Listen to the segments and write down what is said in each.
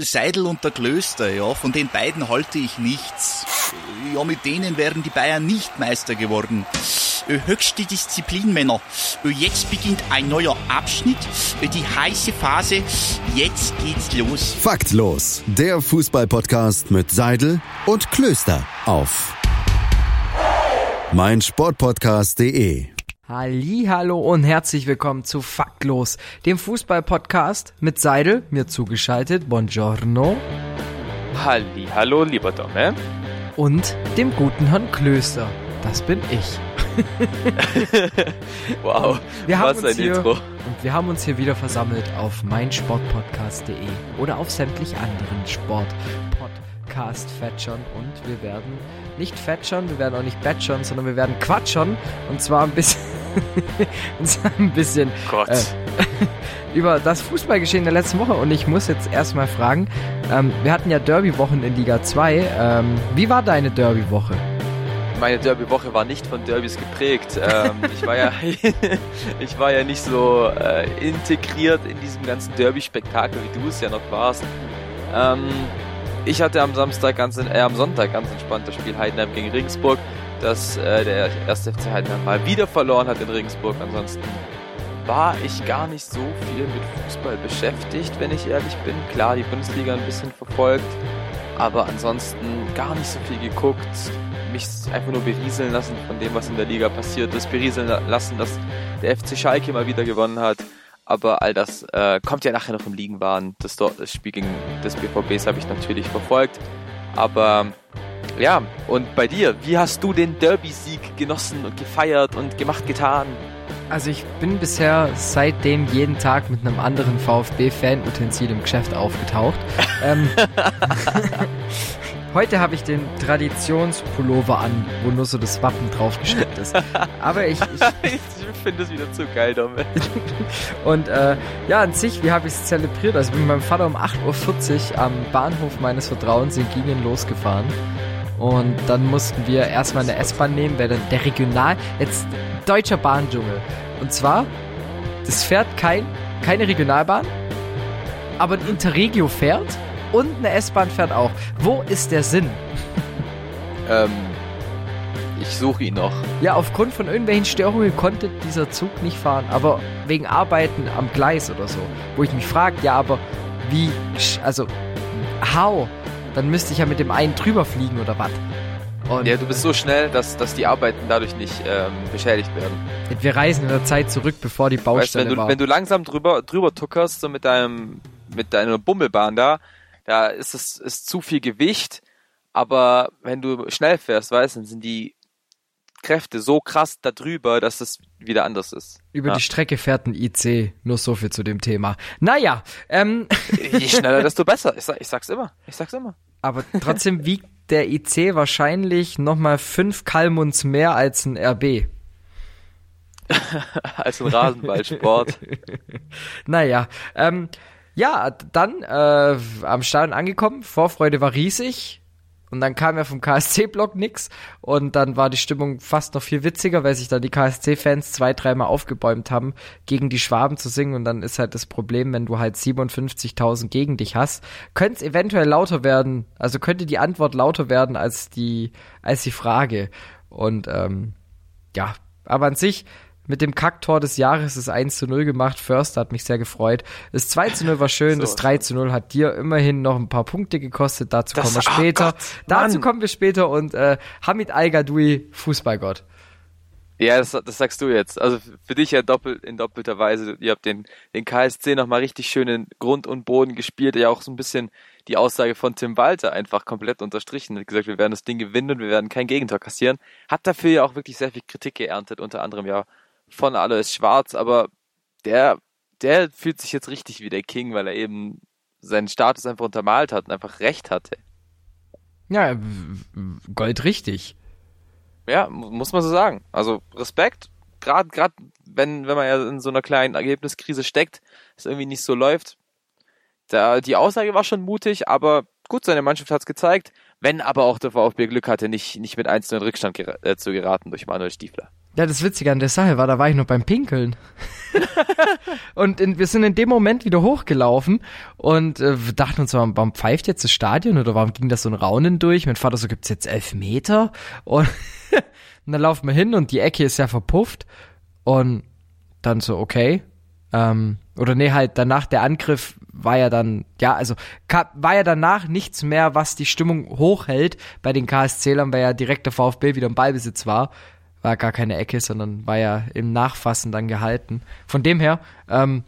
Seidel und der Klöster, ja, von den beiden halte ich nichts. Ja, mit denen wären die Bayern nicht Meister geworden. Höchste Disziplin, Männer. Jetzt beginnt ein neuer Abschnitt, die heiße Phase. Jetzt geht's los. Faktlos, der Fußballpodcast mit Seidel und Klöster auf meinsportpodcast.de. Hallo und herzlich willkommen zu Faktlos, dem Fußballpodcast mit Seidel, mir zugeschaltet. Buongiorno. Hallo, lieber Domme. Und dem guten Herrn Klöster. Das bin ich. wow, wir haben was uns ein hier, Intro. Und wir haben uns hier wieder versammelt auf meinsportpodcast.de oder auf sämtlich anderen Sport-Podcast-Fetchern und wir werden nicht fetchern, wir werden auch nicht batchern, sondern wir werden quatschern und zwar ein bisschen, und zwar ein bisschen äh, über das Fußballgeschehen der letzten Woche und ich muss jetzt erstmal fragen, ähm, wir hatten ja Derby-Wochen in Liga 2, ähm, wie war deine Derby-Woche? Meine Derby-Woche war nicht von Derbys geprägt. Ähm, ich, war ja, ich war ja nicht so äh, integriert in diesem ganzen Derby-Spektakel, wie du es ja noch warst. Ähm, ich hatte am Samstag ganz, äh, am Sonntag ganz entspannt das Spiel Heidenheim gegen Regensburg, dass äh, der erste FC Heidenheim mal wieder verloren hat in Regensburg. Ansonsten war ich gar nicht so viel mit Fußball beschäftigt, wenn ich ehrlich bin. Klar, die Bundesliga ein bisschen verfolgt, aber ansonsten gar nicht so viel geguckt. Mich einfach nur berieseln lassen von dem, was in der Liga passiert ist. Berieseln lassen, dass der FC Schalke mal wieder gewonnen hat. Aber all das äh, kommt ja nachher noch im Ligenwahn. Das, das Spiel gegen des BVBs habe ich natürlich verfolgt. Aber ja, und bei dir, wie hast du den Derby-Sieg genossen und gefeiert und gemacht, getan? Also ich bin bisher seitdem jeden Tag mit einem anderen VfB-Fan-Utensil im Geschäft aufgetaucht. ähm, Heute habe ich den Traditionspullover an, wo nur so das Wappen draufgesteckt ist. Aber ich, ich, ich finde es wieder zu geil, Domme. Und äh, ja, an sich, wie habe ich es zelebriert? Also ich bin mit meinem Vater um 8.40 Uhr am Bahnhof meines Vertrauens in Gingen losgefahren. Und dann mussten wir erstmal eine S-Bahn nehmen, weil dann der Regional, jetzt deutscher Bahndschungel. Und zwar, das fährt kein, keine Regionalbahn, aber ein Interregio fährt und eine S-Bahn fährt auch. Wo ist der Sinn? ähm, ich suche ihn noch. Ja, aufgrund von irgendwelchen Störungen konnte dieser Zug nicht fahren, aber wegen Arbeiten am Gleis oder so. Wo ich mich frage, ja, aber wie, also, how? Dann müsste ich ja mit dem einen drüber fliegen oder was? Und ja, du bist so schnell, dass, dass die Arbeiten dadurch nicht ähm, beschädigt werden. Wir reisen in der Zeit zurück, bevor die Baustelle weißt, wenn du, war. Wenn du langsam drüber, drüber tuckerst, so mit deinem, mit deiner Bummelbahn da, da ist es ist zu viel Gewicht, aber wenn du schnell fährst, weißt dann sind die Kräfte so krass da drüber, dass es wieder anders ist. Über ja. die Strecke fährt ein IC, nur so viel zu dem Thema. Naja, ähm. Je schneller, desto besser. Ich, sag, ich sag's immer. Ich sag's immer. Aber trotzdem wiegt der IC wahrscheinlich nochmal fünf Kalmunds mehr als ein RB. als ein Rasenballsport. naja, ähm, ja, dann äh, am Stadion angekommen, Vorfreude war riesig. Und dann kam ja vom KSC-Block nix. Und dann war die Stimmung fast noch viel witziger, weil sich da die KSC-Fans zwei, dreimal aufgebäumt haben, gegen die Schwaben zu singen. Und dann ist halt das Problem, wenn du halt 57.000 gegen dich hast, könnte es eventuell lauter werden. Also könnte die Antwort lauter werden als die, als die Frage. Und ähm, ja, aber an sich, mit dem Kacktor des Jahres ist 1 zu 0 gemacht. Förster hat mich sehr gefreut. Das 2 zu 0 war schön, so, das 3 zu 0 hat dir immerhin noch ein paar Punkte gekostet. Dazu das, kommen wir später. Oh Gott, Dazu kommen wir später und äh, Hamid Al-Gadoui, Fußballgott. Ja, das, das sagst du jetzt. Also für dich ja doppelt, in doppelter Weise. Ihr habt den, den KSC nochmal richtig schön in Grund und Boden gespielt. Ja auch so ein bisschen die Aussage von Tim Walter einfach komplett unterstrichen. Er hat gesagt, wir werden das Ding gewinnen und wir werden kein Gegentor kassieren. Hat dafür ja auch wirklich sehr viel Kritik geerntet, unter anderem ja von Alois Schwarz, aber der, der fühlt sich jetzt richtig wie der King, weil er eben seinen Status einfach untermalt hat und einfach recht hatte. Ja, Gold richtig. Ja, muss man so sagen. Also Respekt, gerade gerade wenn wenn man ja in so einer kleinen Ergebniskrise steckt, es irgendwie nicht so läuft. Da die Aussage war schon mutig, aber gut, seine Mannschaft hat's gezeigt. Wenn aber auch der VfB Glück hatte, nicht, nicht mit 1 in Rückstand gera äh, zu geraten durch Manuel Stiefler. Ja, das Witzige an der Sache war, da war ich noch beim Pinkeln. und in, wir sind in dem Moment wieder hochgelaufen und äh, wir dachten uns, warum, warum pfeift jetzt das Stadion oder warum ging das so ein Raunen durch? Mein Vater so, gibt's jetzt elf Meter? Und, und dann laufen wir hin und die Ecke ist ja verpufft und dann so, okay. Ähm, oder nee, halt danach der Angriff war ja dann, ja, also war ja danach nichts mehr, was die Stimmung hochhält bei den KSC-Lern, weil ja direkt der VfB wieder im Ballbesitz war war gar keine Ecke, sondern war ja im Nachfassen dann gehalten. Von dem her, ähm,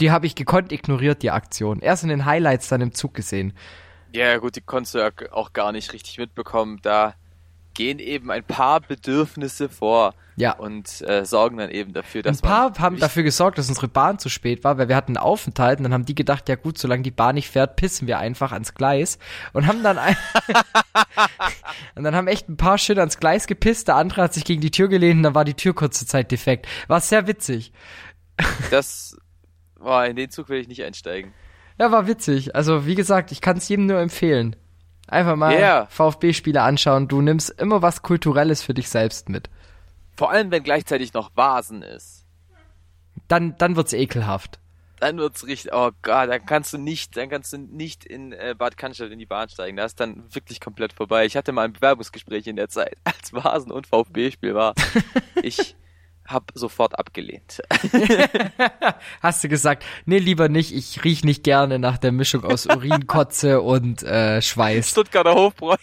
die habe ich gekonnt ignoriert, die Aktion. Erst in den Highlights dann im Zug gesehen. Ja, gut, die konntest du ja auch gar nicht richtig mitbekommen. Da gehen eben ein paar Bedürfnisse vor ja. und äh, sorgen dann eben dafür, dass ein paar haben dafür gesorgt, dass unsere Bahn zu spät war, weil wir hatten einen Aufenthalt und dann haben die gedacht, ja gut, solange die Bahn nicht fährt, pissen wir einfach ans Gleis und haben dann ein und dann haben echt ein paar schön ans Gleis gepisst, der andere hat sich gegen die Tür gelehnt und dann war die Tür kurze Zeit defekt. War sehr witzig. Das war in den Zug will ich nicht einsteigen. Ja, war witzig. Also, wie gesagt, ich kann es jedem nur empfehlen. Einfach mal yeah. VfB-Spiele anschauen. Du nimmst immer was Kulturelles für dich selbst mit. Vor allem, wenn gleichzeitig noch Vasen ist. Dann, dann wird's ekelhaft. Dann wird's richtig, oh Gott, dann kannst du nicht, dann kannst du nicht in äh, Bad Cannstatt in die Bahn steigen. Da ist dann wirklich komplett vorbei. Ich hatte mal ein Bewerbungsgespräch in der Zeit, als Vasen und VfB-Spiel war. ich, hab sofort abgelehnt. Hast du gesagt, nee, lieber nicht, ich riech nicht gerne nach der Mischung aus Urin, Kotze und äh, Schweiß. Stuttgarter Hofbräu.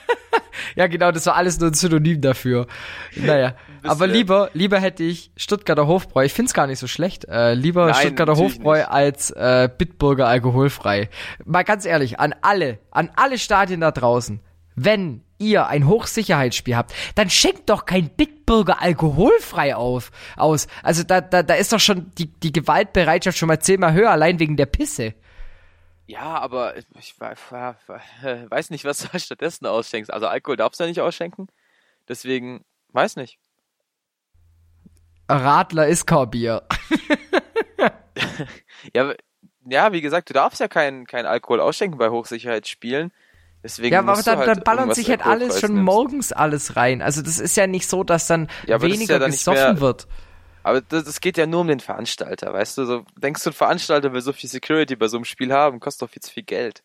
ja, genau, das war alles nur ein Synonym dafür. Naja, aber lieber, lieber hätte ich Stuttgarter Hofbräu, ich find's gar nicht so schlecht, äh, lieber Nein, Stuttgarter Hofbräu nicht. als äh, Bitburger alkoholfrei. Mal ganz ehrlich, an alle, an alle Stadien da draußen, wenn ihr ein Hochsicherheitsspiel habt, dann schenkt doch kein Bitburger alkoholfrei auf, aus. Also da, da, da ist doch schon die, die Gewaltbereitschaft schon mal zehnmal höher, allein wegen der Pisse. Ja, aber ich weiß nicht, was du stattdessen ausschenkst. Also Alkohol darfst du ja nicht ausschenken. Deswegen, weiß nicht. Radler ist kein Bier. ja, ja, wie gesagt, du darfst ja keinen kein Alkohol ausschenken bei Hochsicherheitsspielen. Deswegen ja, aber dann, halt dann ballern sich halt alles schon nimmst. morgens alles rein. Also das ist ja nicht so, dass dann ja, weniger ja dann gesoffen mehr, wird. Aber das, das, geht ja nur um den Veranstalter, weißt du? So, denkst du, ein Veranstalter will so viel Security bei so einem Spiel haben, kostet doch viel zu viel Geld.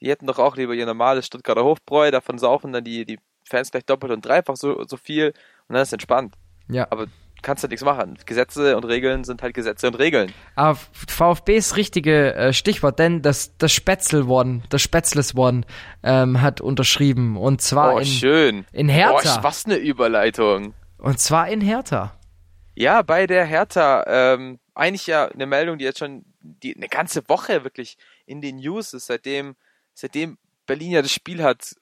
Die hätten doch auch lieber ihr normales Stuttgarter Hofbräu, davon saufen dann die, die Fans gleich doppelt und dreifach so, so viel und dann ist entspannt. Ja. Aber kannst du nichts machen. Gesetze und Regeln sind halt Gesetze und Regeln. Aber VfB ist richtige äh, Stichwort, denn das, das Spätzle One, das Spätzles One ähm, hat unterschrieben und zwar oh, in, schön. in Hertha. Oh, was eine Überleitung. Und zwar in Hertha. Ja, bei der Hertha. Ähm, eigentlich ja eine Meldung, die jetzt schon die, eine ganze Woche wirklich in den News ist, seitdem, seitdem Berlin ja das Spiel hat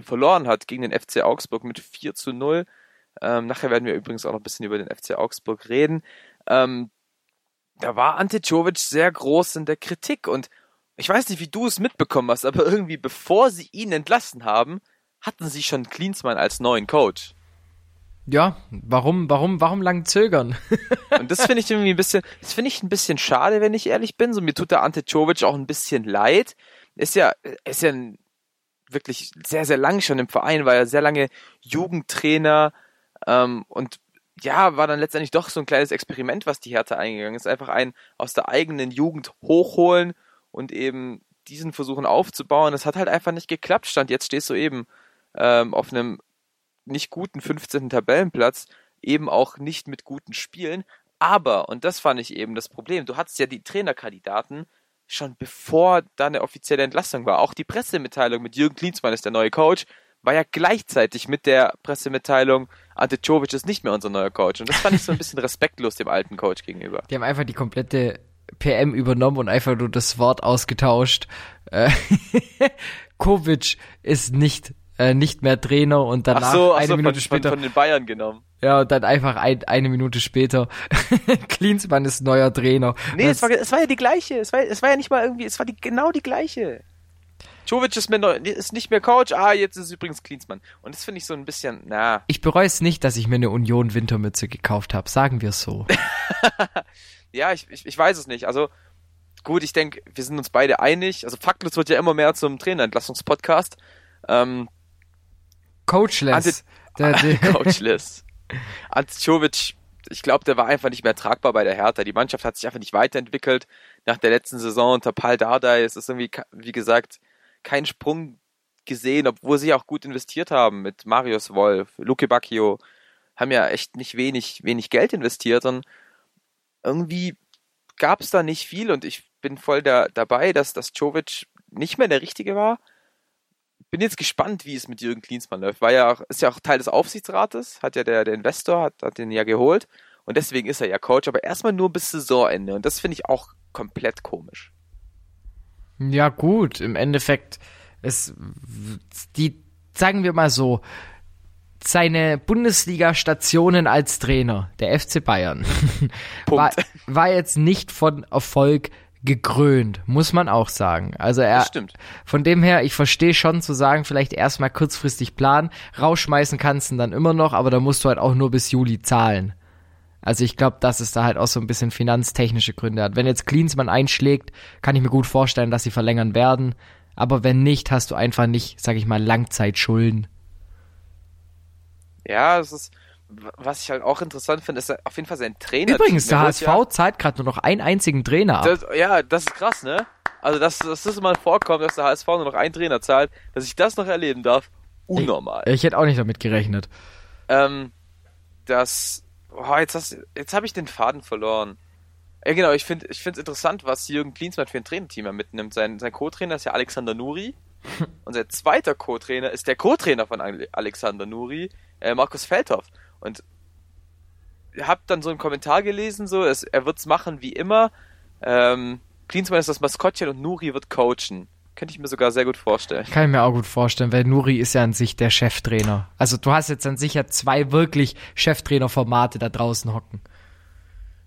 verloren hat gegen den FC Augsburg mit 4 zu 0 ähm, nachher werden wir übrigens auch noch ein bisschen über den FC Augsburg reden. Ähm, da war Ante Jovic sehr groß in der Kritik und ich weiß nicht, wie du es mitbekommen hast, aber irgendwie bevor sie ihn entlassen haben, hatten sie schon Klinsmann als neuen Coach. Ja, warum, warum, warum lang zögern? und das finde ich irgendwie ein bisschen, das finde ich ein bisschen schade, wenn ich ehrlich bin. So, mir tut der Ante Jovic auch ein bisschen leid. Ist ja, ist ja wirklich sehr, sehr lang schon im Verein, war ja sehr lange Jugendtrainer, ähm, und ja, war dann letztendlich doch so ein kleines Experiment, was die Hertha eingegangen ist. Einfach einen aus der eigenen Jugend hochholen und eben diesen versuchen aufzubauen. Das hat halt einfach nicht geklappt. Stand jetzt stehst du eben ähm, auf einem nicht guten 15. Tabellenplatz, eben auch nicht mit guten Spielen. Aber, und das fand ich eben das Problem, du hattest ja die Trainerkandidaten schon bevor da eine offizielle Entlassung war. Auch die Pressemitteilung mit Jürgen Klinsmann ist der neue Coach, war ja gleichzeitig mit der Pressemitteilung, Ante Czovic ist nicht mehr unser neuer Coach. Und das fand ich so ein bisschen respektlos dem alten Coach gegenüber. Die haben einfach die komplette PM übernommen und einfach nur das Wort ausgetauscht. Äh, Kovic ist nicht äh, nicht mehr Trainer und danach ach so, eine so, Minute von, später von, von den Bayern genommen. Ja, und dann einfach ein, eine Minute später Klinsmann ist neuer Trainer. Nee, es war, es war ja die gleiche. Es war, es war ja nicht mal irgendwie, es war die, genau die gleiche. Jovic ist, mehr, ist nicht mehr Coach, ah, jetzt ist es übrigens Klinsmann. Und das finde ich so ein bisschen, na. Ich bereue es nicht, dass ich mir eine Union Wintermütze gekauft habe, sagen wir es so. ja, ich, ich, ich weiß es nicht. Also, gut, ich denke, wir sind uns beide einig. Also faktlos wird ja immer mehr zum Trainerentlassungspodcast. Ähm, Coachless. Der, der, Coachless. Ante ich glaube, der war einfach nicht mehr tragbar bei der Hertha. Die Mannschaft hat sich einfach nicht weiterentwickelt. Nach der letzten Saison unter Paul Dardai ist es irgendwie, wie gesagt, kein Sprung gesehen, obwohl sie auch gut investiert haben mit Marius Wolf, Luke Bacchio, haben ja echt nicht wenig, wenig Geld investiert und irgendwie gab es da nicht viel und ich bin voll da, dabei, dass das Jovic nicht mehr der Richtige war. Bin jetzt gespannt, wie es mit Jürgen Klinsmann läuft. War ja auch, ist ja auch Teil des Aufsichtsrates, hat ja der, der Investor, hat, hat den ja geholt und deswegen ist er ja Coach, aber erstmal nur bis Saisonende und das finde ich auch komplett komisch. Ja, gut, im Endeffekt ist die, sagen wir mal so, seine Bundesliga-Stationen als Trainer, der FC Bayern, war, war jetzt nicht von Erfolg gekrönt, muss man auch sagen. Also er, von dem her, ich verstehe schon zu sagen, vielleicht erstmal kurzfristig planen, rausschmeißen kannst du dann immer noch, aber da musst du halt auch nur bis Juli zahlen. Also ich glaube, dass es da halt auch so ein bisschen finanztechnische Gründe hat. Wenn jetzt Klinsmann einschlägt, kann ich mir gut vorstellen, dass sie verlängern werden. Aber wenn nicht, hast du einfach nicht, sag ich mal, Langzeitschulden. Ja, es ist, was ich halt auch interessant finde, ist auf jeden Fall sein Trainer. Übrigens, der HSV ja, zahlt gerade nur noch einen einzigen Trainer ab. Das, ja, das ist krass, ne? Also, dass, dass das mal vorkommt, dass der HSV nur noch einen Trainer zahlt, dass ich das noch erleben darf, unnormal. Ich, ich hätte auch nicht damit gerechnet. Ähm, das, oh, jetzt, hast, jetzt habe ich den Faden verloren. Ja, genau, ich finde es interessant, was Jürgen Klinsmann für ein Trainerteam mitnimmt. Sein, sein Co-Trainer ist ja Alexander Nuri. und sein zweiter Co-Trainer ist der Co-Trainer von Alexander Nuri, äh, Markus Feldhoff. Und ihr habt dann so einen Kommentar gelesen, so, es, er wird's machen wie immer. Ähm, Klinsmann ist das Maskottchen und Nuri wird coachen. Könnte ich mir sogar sehr gut vorstellen. Kann ich mir auch gut vorstellen, weil Nuri ist ja an sich der Cheftrainer. Also du hast jetzt an sich ja zwei wirklich Cheftrainer-Formate da draußen hocken.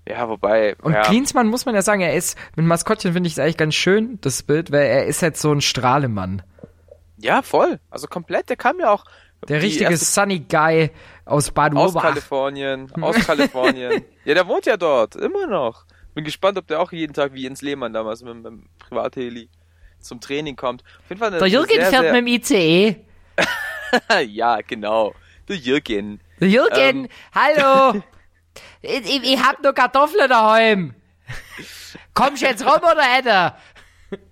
Ja, wobei. Und ja. Klinsmann muss man ja sagen, er ist, mit Maskottchen finde ich es eigentlich ganz schön, das Bild, weil er ist halt so ein Strahlemann. Ja, voll. Also komplett, der kam ja auch der richtige Sunny Guy aus Bad Aus Kalifornien, aus Kalifornien. ja, der wohnt ja dort, immer noch. Bin gespannt, ob der auch jeden Tag wie Jens Lehmann damals mit, dem Privatheli zum Training kommt. Auf jeden Fall der Jürgen sehr, fährt sehr... mit dem ICE. ja, genau. Der Jürgen. Der Jürgen, ähm. hallo. ich, ich, ich hab nur Kartoffeln daheim. Kommst jetzt rum oder hätte?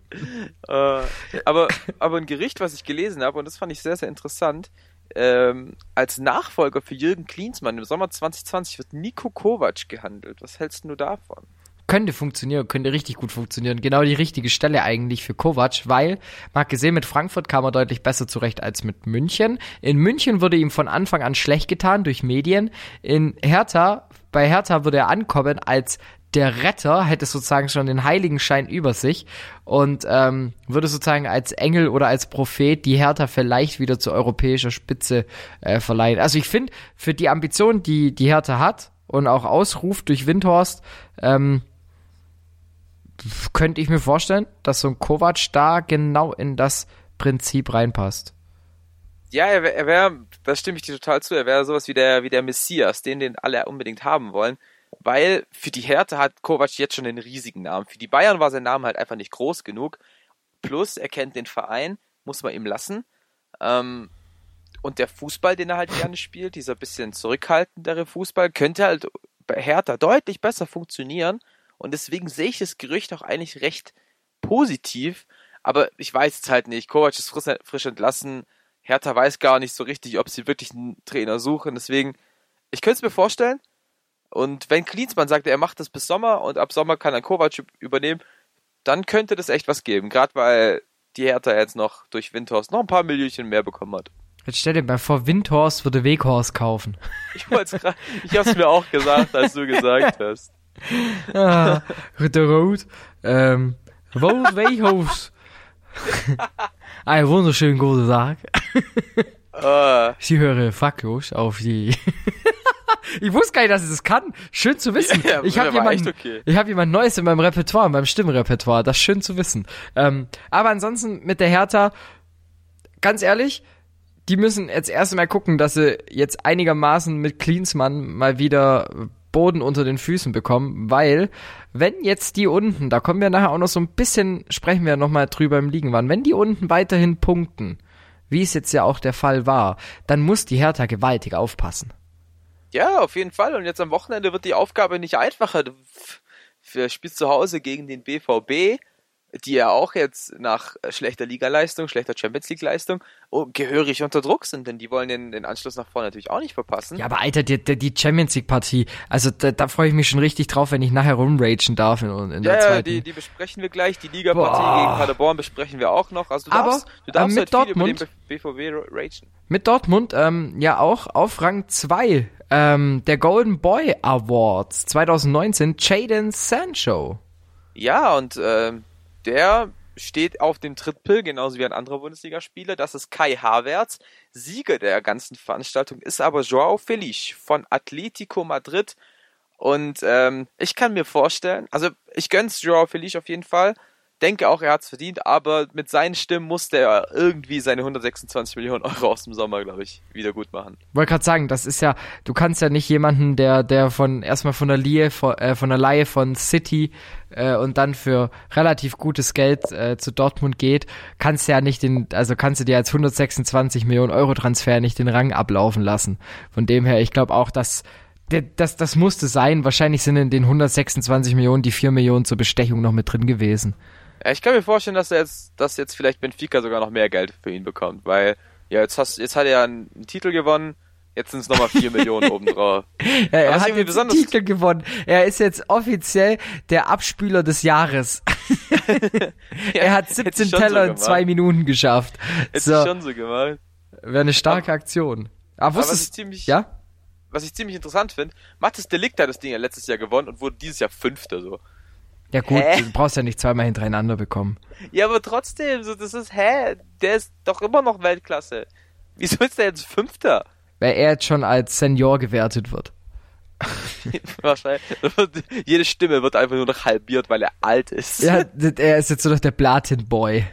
äh, aber, aber ein Gericht, was ich gelesen habe, und das fand ich sehr, sehr interessant, ähm, als Nachfolger für Jürgen Klinsmann im Sommer 2020 wird Nico Kovac gehandelt. Was hältst du davon? Könnte funktionieren, könnte richtig gut funktionieren. Genau die richtige Stelle eigentlich für Kovac, weil, hat gesehen, mit Frankfurt kam er deutlich besser zurecht als mit München. In München wurde ihm von Anfang an schlecht getan durch Medien. In Hertha, bei Hertha würde er ankommen als der Retter hätte sozusagen schon den Heiligenschein über sich und ähm, würde sozusagen als Engel oder als Prophet die Hertha vielleicht wieder zur europäischer Spitze äh, verleihen. Also ich finde, für die Ambition, die die Hertha hat und auch ausruft durch Windhorst, ähm, könnte ich mir vorstellen, dass so ein Kovac da genau in das Prinzip reinpasst. Ja, er wäre, wär, das stimme ich dir total zu, er wäre sowas wie der, wie der Messias, den den alle unbedingt haben wollen weil für die Härte hat Kovac jetzt schon einen riesigen Namen. Für die Bayern war sein Name halt einfach nicht groß genug. Plus, er kennt den Verein, muss man ihm lassen. Ähm, und der Fußball, den er halt gerne spielt, dieser bisschen zurückhaltendere Fußball, könnte halt bei Hertha deutlich besser funktionieren. Und deswegen sehe ich das Gerücht auch eigentlich recht positiv. Aber ich weiß es halt nicht. Kovac ist frisch, entlassen. Hertha weiß gar nicht so richtig, ob sie wirklich einen Trainer suchen. Deswegen, ich könnte es mir vorstellen. Und wenn Klinsmann sagt, er macht das bis Sommer und ab Sommer kann dann Kovac übernehmen, dann könnte das echt was geben. Gerade weil die Hertha jetzt noch durch Windhorst noch ein paar Millionchen mehr bekommen hat. Jetzt stell dir mal vor, Windhorst würde Weghorst kaufen. Ich wollte es gerade, ich hab's mir auch gesagt, als du gesagt hast. Ah, der Rot, ähm, Wout Weghorst. Ein wunderschönen guten Tag. Uh. Sie hören Faklos auf die ich wusste gar nicht, dass ich das kann. Schön zu wissen. Ja, ja, ich habe jemand, okay. ich habe jemand Neues in meinem Repertoire, in meinem Stimmrepertoire. Das ist schön zu wissen. Ähm, aber ansonsten mit der Hertha, ganz ehrlich, die müssen jetzt erst mal gucken, dass sie jetzt einigermaßen mit Klinsmann mal wieder Boden unter den Füßen bekommen, weil wenn jetzt die unten, da kommen wir nachher auch noch so ein bisschen, sprechen wir nochmal drüber im Liegen waren, wenn die unten weiterhin punkten, wie es jetzt ja auch der Fall war, dann muss die Hertha gewaltig aufpassen. Ja, auf jeden Fall. Und jetzt am Wochenende wird die Aufgabe nicht einfacher. Du spielst zu Hause gegen den BVB die ja auch jetzt nach schlechter Ligaleistung, schlechter Champions League Leistung oh, gehörig unter Druck sind, denn die wollen den, den Anschluss nach vorne natürlich auch nicht verpassen. Ja, aber Alter, die, die Champions League Partie, also da, da freue ich mich schon richtig drauf, wenn ich nachher rumragen darf in, in der ja, zweiten. Ja, die, die besprechen wir gleich, die Ligapartie gegen Paderborn besprechen wir auch noch. Also du aber, darfst, du darfst äh, mit halt Dortmund, BVB ragen. Mit Dortmund, ähm, ja auch auf Rang 2 ähm, der Golden Boy Awards 2019, Jaden Sancho. Ja, und ähm, der steht auf dem Trittpill, genauso wie ein anderer Bundesligaspieler. Das ist Kai Havertz. Sieger der ganzen Veranstaltung ist aber Joao Felix von Atletico Madrid. Und ähm, ich kann mir vorstellen, also ich gönn's Joao Felix auf jeden Fall, denke auch, er hat es verdient, aber mit seinen Stimmen musste er irgendwie seine 126 Millionen Euro aus dem Sommer, glaube ich, wieder gut machen. Wollte gerade sagen, das ist ja, du kannst ja nicht jemanden, der, der von erstmal von der Lie, von, äh, von der Laie von City äh, und dann für relativ gutes Geld äh, zu Dortmund geht, kannst ja nicht den, also kannst du dir als 126 Millionen Euro Transfer nicht den Rang ablaufen lassen. Von dem her, ich glaube auch, dass das, das musste sein. Wahrscheinlich sind in den 126 Millionen die 4 Millionen zur Bestechung noch mit drin gewesen. Ja, ich kann mir vorstellen, dass er jetzt, dass jetzt vielleicht Benfica sogar noch mehr Geld für ihn bekommt, weil ja jetzt hast, jetzt hat er einen, einen Titel gewonnen, jetzt sind es nochmal 4 Millionen obendrauf. Ja, er hat jetzt einen Titel gewonnen. Er ist jetzt offiziell der Abspüler des Jahres. ja, er hat 17 Teller so in zwei Minuten geschafft. Hätte so. schon so gemacht. Wäre eine starke Aktion. Aber, aber was ich ziemlich, ja? was ich ziemlich interessant finde, Mathis Delikt hat das Ding ja letztes Jahr gewonnen und wurde dieses Jahr Fünfter so. Ja gut, hä? du brauchst ja nicht zweimal hintereinander bekommen. Ja, aber trotzdem, so das ist, hä, der ist doch immer noch Weltklasse. Wieso ist der jetzt Fünfter? Weil er jetzt schon als Senior gewertet wird. Wahrscheinlich. Jede Stimme wird einfach nur noch halbiert, weil er alt ist. Ja, er ist jetzt so noch der Platin-Boy.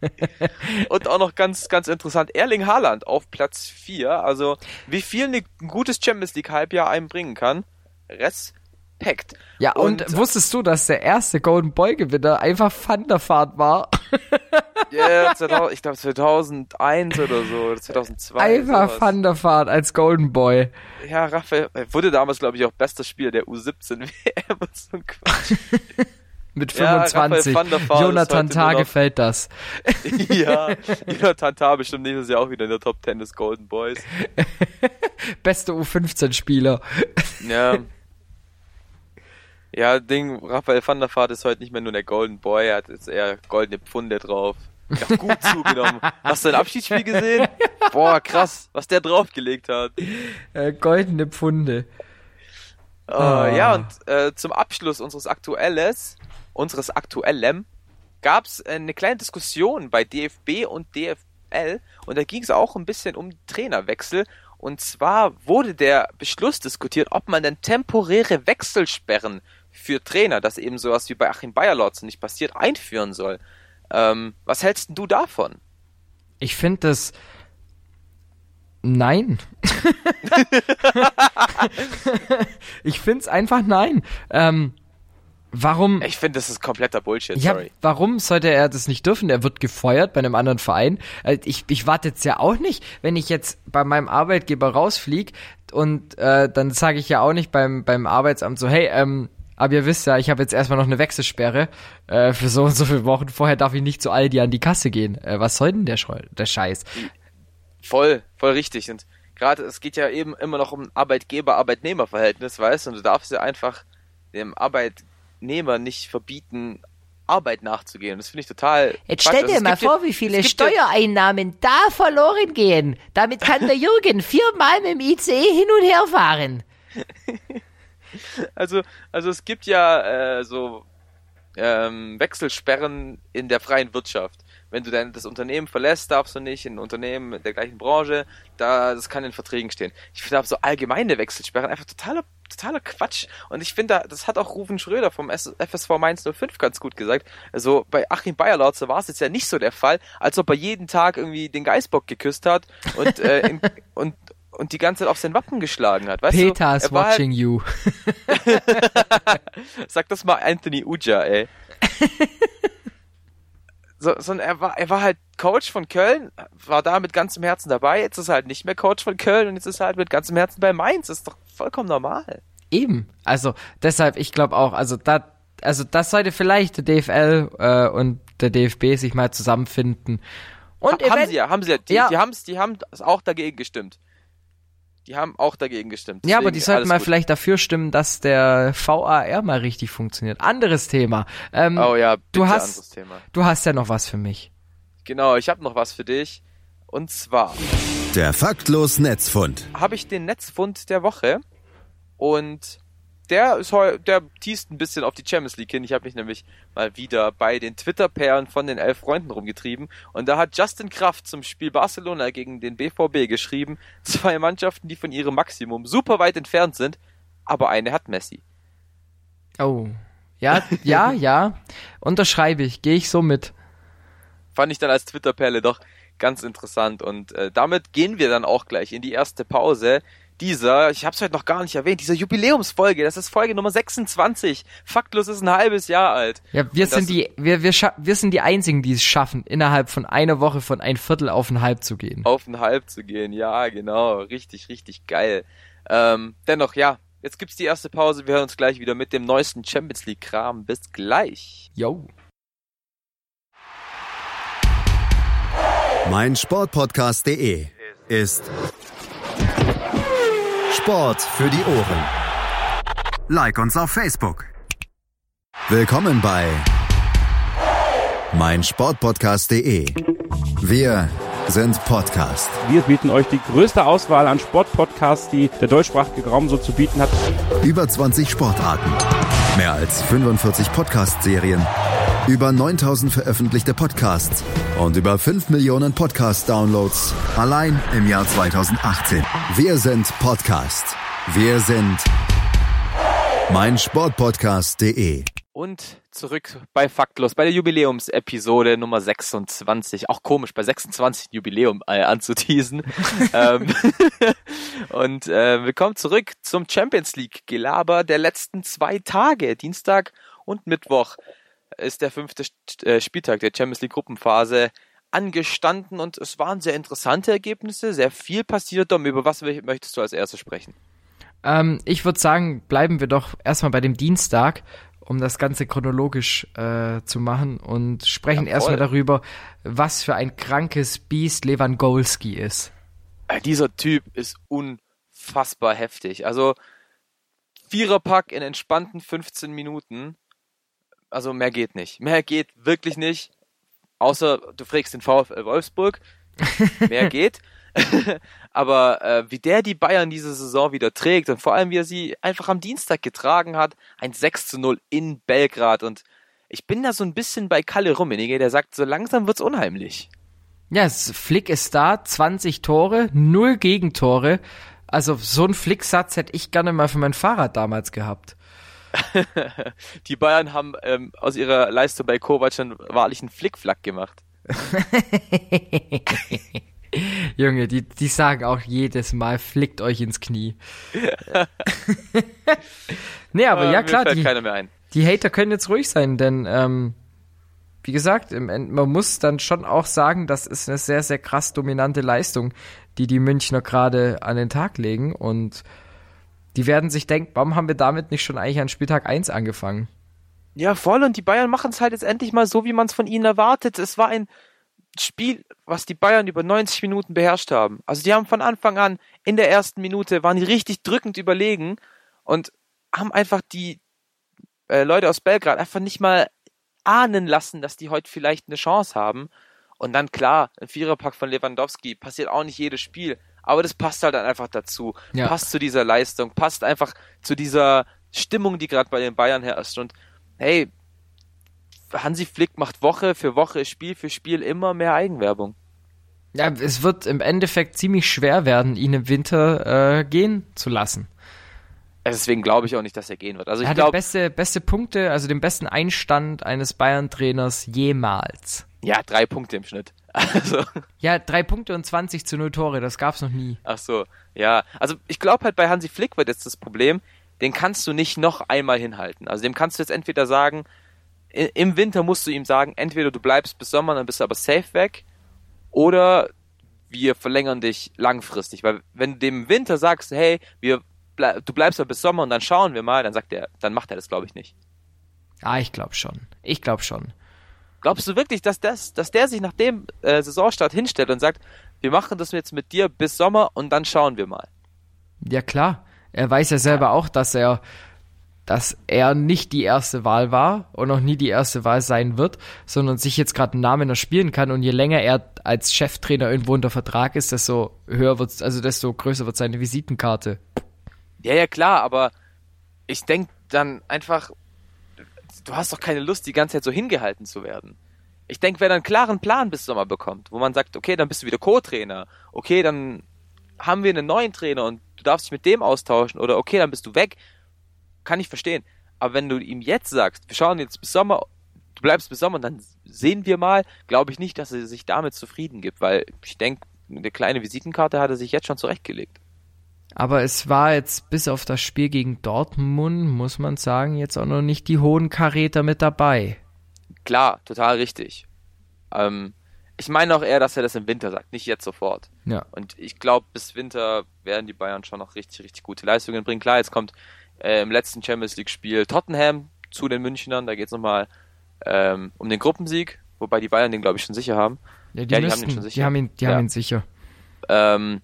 Und auch noch ganz, ganz interessant, Erling Haaland auf Platz 4. Also, wie viel ein gutes Champions League Halbjahr einbringen kann. Respekt. Ja, und, und, wusstest du, dass der erste Golden Boy Gewinner einfach Van der Vaart war? Ja, yeah, ich glaube 2001 oder so, oder 2002. Einfach sowas. Van der Vaart als Golden Boy. Ja, Raphael wurde damals, glaube ich, auch bester Spieler der U17 WM und so ein Quatsch. Mit 25. Ja, Jonathan Tah gefällt das. ja, Jonathan Tah bestimmt nächstes Jahr auch wieder in der Top 10 des Golden Boys. Beste U15-Spieler. Ja. Ja, Ding, Raphael van der Vaart ist heute nicht mehr nur der Golden Boy, er hat jetzt eher goldene Pfunde drauf. Ja, gut zugenommen. Hast du ein Abschiedsspiel gesehen? Boah, krass, was der draufgelegt hat. Äh, goldene Pfunde. Oh. Ja, und äh, zum Abschluss unseres Aktuelles, unseres Aktuellem, gab es eine kleine Diskussion bei DFB und DFL und da ging es auch ein bisschen um Trainerwechsel und zwar wurde der Beschluss diskutiert, ob man denn temporäre Wechselsperren für Trainer, dass eben sowas wie bei Achim Bayerlotz nicht passiert, einführen soll. Ähm, was hältst du davon? Ich finde das. Nein. ich finde es einfach nein. Ähm, warum? Ich finde, das ist kompletter Bullshit. Ja, sorry. warum sollte er das nicht dürfen? Er wird gefeuert bei einem anderen Verein. Äh, ich, ich warte jetzt ja auch nicht, wenn ich jetzt bei meinem Arbeitgeber rausfliege und äh, dann sage ich ja auch nicht beim, beim Arbeitsamt so, hey, ähm, aber ihr wisst ja, ich habe jetzt erstmal noch eine Wechselsperre äh, für so und so viele Wochen. Vorher darf ich nicht zu Aldi an die Kasse gehen. Äh, was soll denn der, der Scheiß? Voll, voll richtig. Und gerade es geht ja eben immer noch um Arbeitgeber-Arbeitnehmer-Verhältnis, weißt du? Und du darfst ja einfach dem Arbeitnehmer nicht verbieten, Arbeit nachzugehen. Das finde ich total. Jetzt stell dir also, mal vor, wie viele Steuereinnahmen ja da verloren gehen. Damit kann der Jürgen viermal mit dem ICE hin und her fahren. also, also es gibt ja äh, so ähm, Wechselsperren in der freien Wirtschaft. Wenn du dann das Unternehmen verlässt, darfst du nicht in ein Unternehmen der gleichen Branche, da, das kann in Verträgen stehen. Ich finde aber so allgemeine Wechselsperren einfach totaler, totaler Quatsch. Und ich finde, das hat auch Rufen Schröder vom FSV Mainz 05 ganz gut gesagt. Also bei Achim Bayerlautzer war es jetzt ja nicht so der Fall, als ob er jeden Tag irgendwie den Geißbock geküsst hat und, äh, in, und und die ganze Zeit auf sein Wappen geschlagen hat. Weißt Peter du, is war watching you. Halt, sag das mal Anthony Uja, ey. so, so, er war, er war halt Coach von Köln, war da mit ganzem Herzen dabei, jetzt ist er halt nicht mehr Coach von Köln und jetzt ist er halt mit ganzem Herzen bei Mainz. Das ist doch vollkommen normal. Eben. Also deshalb, ich glaube auch, also da, also das sollte vielleicht der DFL äh, und der DFB sich mal zusammenfinden. Und ha, haben sie ja, haben sie ja. Die, Ja. die haben's, die haben auch dagegen gestimmt. Die haben auch dagegen gestimmt. Ja, aber Deswegen die sollten mal gut. vielleicht dafür stimmen, dass der VAR mal richtig funktioniert. Anderes Thema. Ähm, Oh ja, bitte du hast, anderes Thema. du hast ja noch was für mich. Genau, ich habe noch was für dich. Und zwar Der faktlos Netzfund. habe ich den Netzfund der Woche und der ist heu, der teast ein bisschen auf die Champions League hin. Ich habe mich nämlich mal wieder bei den Twitter-Perlen von den elf Freunden rumgetrieben und da hat Justin Kraft zum Spiel Barcelona gegen den BVB geschrieben, zwei Mannschaften, die von ihrem Maximum super weit entfernt sind, aber eine hat Messi. Oh. Ja, ja, ja. Unterschreibe ich. Gehe ich so mit. Fand ich dann als Twitter-Perle doch ganz interessant und äh, damit gehen wir dann auch gleich in die erste Pause dieser, ich habe es heute noch gar nicht erwähnt, dieser Jubiläumsfolge, das ist Folge Nummer 26. Faktlos ist ein halbes Jahr alt. Ja, wir sind die, wir, wir, wir sind die einzigen, die es schaffen, innerhalb von einer Woche von ein Viertel auf ein Halb zu gehen. Auf ein Halb zu gehen, ja, genau, richtig, richtig geil. Ähm, dennoch, ja, jetzt gibt's die erste Pause, wir hören uns gleich wieder mit dem neuesten Champions League Kram. Bis gleich. Yo. Mein Sportpodcast.de ist Sport für die Ohren. Like uns auf Facebook. Willkommen bei mein Sportpodcast.de. Wir sind Podcast. Wir bieten euch die größte Auswahl an Sportpodcasts, die der deutschsprachige Raum so zu bieten hat. Über 20 Sportarten. Mehr als 45 Podcast-Serien. Über 9000 veröffentlichte Podcasts. Und über 5 Millionen Podcast-Downloads. Allein im Jahr 2018. Wir sind Podcast. Wir sind mein Sportpodcast.de. Und zurück bei Faktlos, bei der Jubiläumsepisode Nummer 26. Auch komisch, bei 26 Jubiläum äh, anzuteasen. ähm, und äh, willkommen zurück zum Champions League Gelaber der letzten zwei Tage. Dienstag und Mittwoch ist der fünfte äh, Spieltag der Champions League Gruppenphase angestanden und es waren sehr interessante Ergebnisse, sehr viel passiert. Dom, über was möchtest du als erstes sprechen? Ähm, ich würde sagen, bleiben wir doch erstmal bei dem Dienstag, um das Ganze chronologisch äh, zu machen und sprechen Jawohl. erstmal darüber, was für ein krankes Biest Lewandowski ist. Äh, dieser Typ ist unfassbar heftig. Also Viererpack in entspannten 15 Minuten. Also mehr geht nicht. Mehr geht wirklich nicht. Außer du fragst den VfL Wolfsburg. Mehr geht. Aber äh, wie der die Bayern diese Saison wieder trägt und vor allem wie er sie einfach am Dienstag getragen hat, ein 6 zu 0 in Belgrad und ich bin da so ein bisschen bei Kalle Rummenigge, der sagt, so langsam wird's unheimlich. Ja, Flick ist da, 20 Tore, null Gegentore. Also so einen Flicksatz hätte ich gerne mal für mein Fahrrad damals gehabt. Die Bayern haben ähm, aus ihrer Leistung bei Kovac schon wahrlich einen Flickflack gemacht. Junge, die, die sagen auch jedes Mal, flickt euch ins Knie. nee, aber Äh, ja mir klar, die, keiner mehr ein. die Hater können jetzt ruhig sein, denn ähm, wie gesagt, im End, man muss dann schon auch sagen, das ist eine sehr, sehr krass dominante Leistung, die die Münchner gerade an den Tag legen und die werden sich denken, warum haben wir damit nicht schon eigentlich an Spieltag 1 angefangen? Ja, voll. Und die Bayern machen es halt jetzt endlich mal so, wie man es von ihnen erwartet. Es war ein Spiel, was die Bayern über 90 Minuten beherrscht haben. Also die haben von Anfang an in der ersten Minute waren die richtig drückend überlegen und haben einfach die äh, Leute aus Belgrad einfach nicht mal ahnen lassen, dass die heute vielleicht eine Chance haben. Und dann klar, ein Viererpack von Lewandowski passiert auch nicht jedes Spiel, aber das passt halt dann einfach dazu. Ja. Passt zu dieser Leistung, passt einfach zu dieser Stimmung, die gerade bei den Bayern herrscht. Und hey, Hansi Flick macht Woche für Woche, Spiel für Spiel immer mehr Eigenwerbung. Ja, es wird im Endeffekt ziemlich schwer werden, ihn im Winter äh, gehen zu lassen. Also Deswegen glaube ich auch nicht, dass er gehen wird. Also er ich hat die glaube, beste, beste Punkte, also den besten Einstand eines Bayern-Trainers jemals. Ja, drei Punkte im Schnitt. Also, Ja, drei Punkte und 20 zu 0 Tore, das gab's noch nie. ach so, ja. Also ich glaube halt bei Hansi Flick wird jetzt das Problem, den kannst du nicht noch einmal hinhalten. Also dem kannst du jetzt entweder sagen, im Winter musst du ihm sagen, entweder du bleibst bis Sommer, dann bist du aber safe weg, oder wir verlängern dich langfristig. Weil wenn du dem im Winter sagst, hey, wir ble du bleibst aber bis Sommer und dann schauen wir mal, dann sagt er, dann macht er das, glaube ich, nicht. Ah, ich glaube schon. Ich glaube schon. Glaubst du wirklich, dass das, dass der sich nach dem äh, Saisonstart hinstellt und sagt, wir machen das jetzt mit dir bis Sommer und dann schauen wir mal? Ja, klar. Er weiß ja selber auch, dass er, dass er nicht die erste Wahl war und noch nie die erste Wahl sein wird, sondern sich jetzt gerade einen Namen erspielen kann und je länger er als Cheftrainer irgendwo unter Vertrag ist, desto höher wird, also desto größer wird seine Visitenkarte. Ja, ja, klar, aber ich denk dann einfach, du hast doch keine Lust, die ganze Zeit so hingehalten zu werden. Ich denk, wer dann einen klaren Plan bis Sommer bekommt, wo man sagt, okay, dann bist du wieder Co-Trainer, okay, dann haben wir einen neuen Trainer und du darfst dich mit dem austauschen oder okay, dann bist du weg, kann ich verstehen. Aber wenn du ihm jetzt sagst, wir schauen jetzt bis Sommer, du bleibst bis Sommer und dann sehen wir mal, glaube ich nicht, dass er sich damit zufrieden gibt, weil ich denk, eine kleine Visitenkarte hat er sich jetzt schon zurechtgelegt. Aber es war jetzt bis auf das Spiel gegen Dortmund, muss man sagen, jetzt auch noch nicht die hohen Karäter mit dabei. Klar, total richtig. Ähm, ich meine auch eher, dass er das im Winter sagt, nicht jetzt sofort. Ja. Und ich glaube, bis Winter werden die Bayern schon noch richtig, richtig gute Leistungen bringen. Klar, jetzt kommt äh, im letzten Champions League-Spiel Tottenham zu den Münchnern. Da geht es nochmal ähm, um den Gruppensieg, wobei die Bayern den, glaube ich, schon sicher haben. Ja, die, Ja, die haben müssten, ihn schon die sicher. haben ihn, die Ja. haben ihn sicher. Ähm,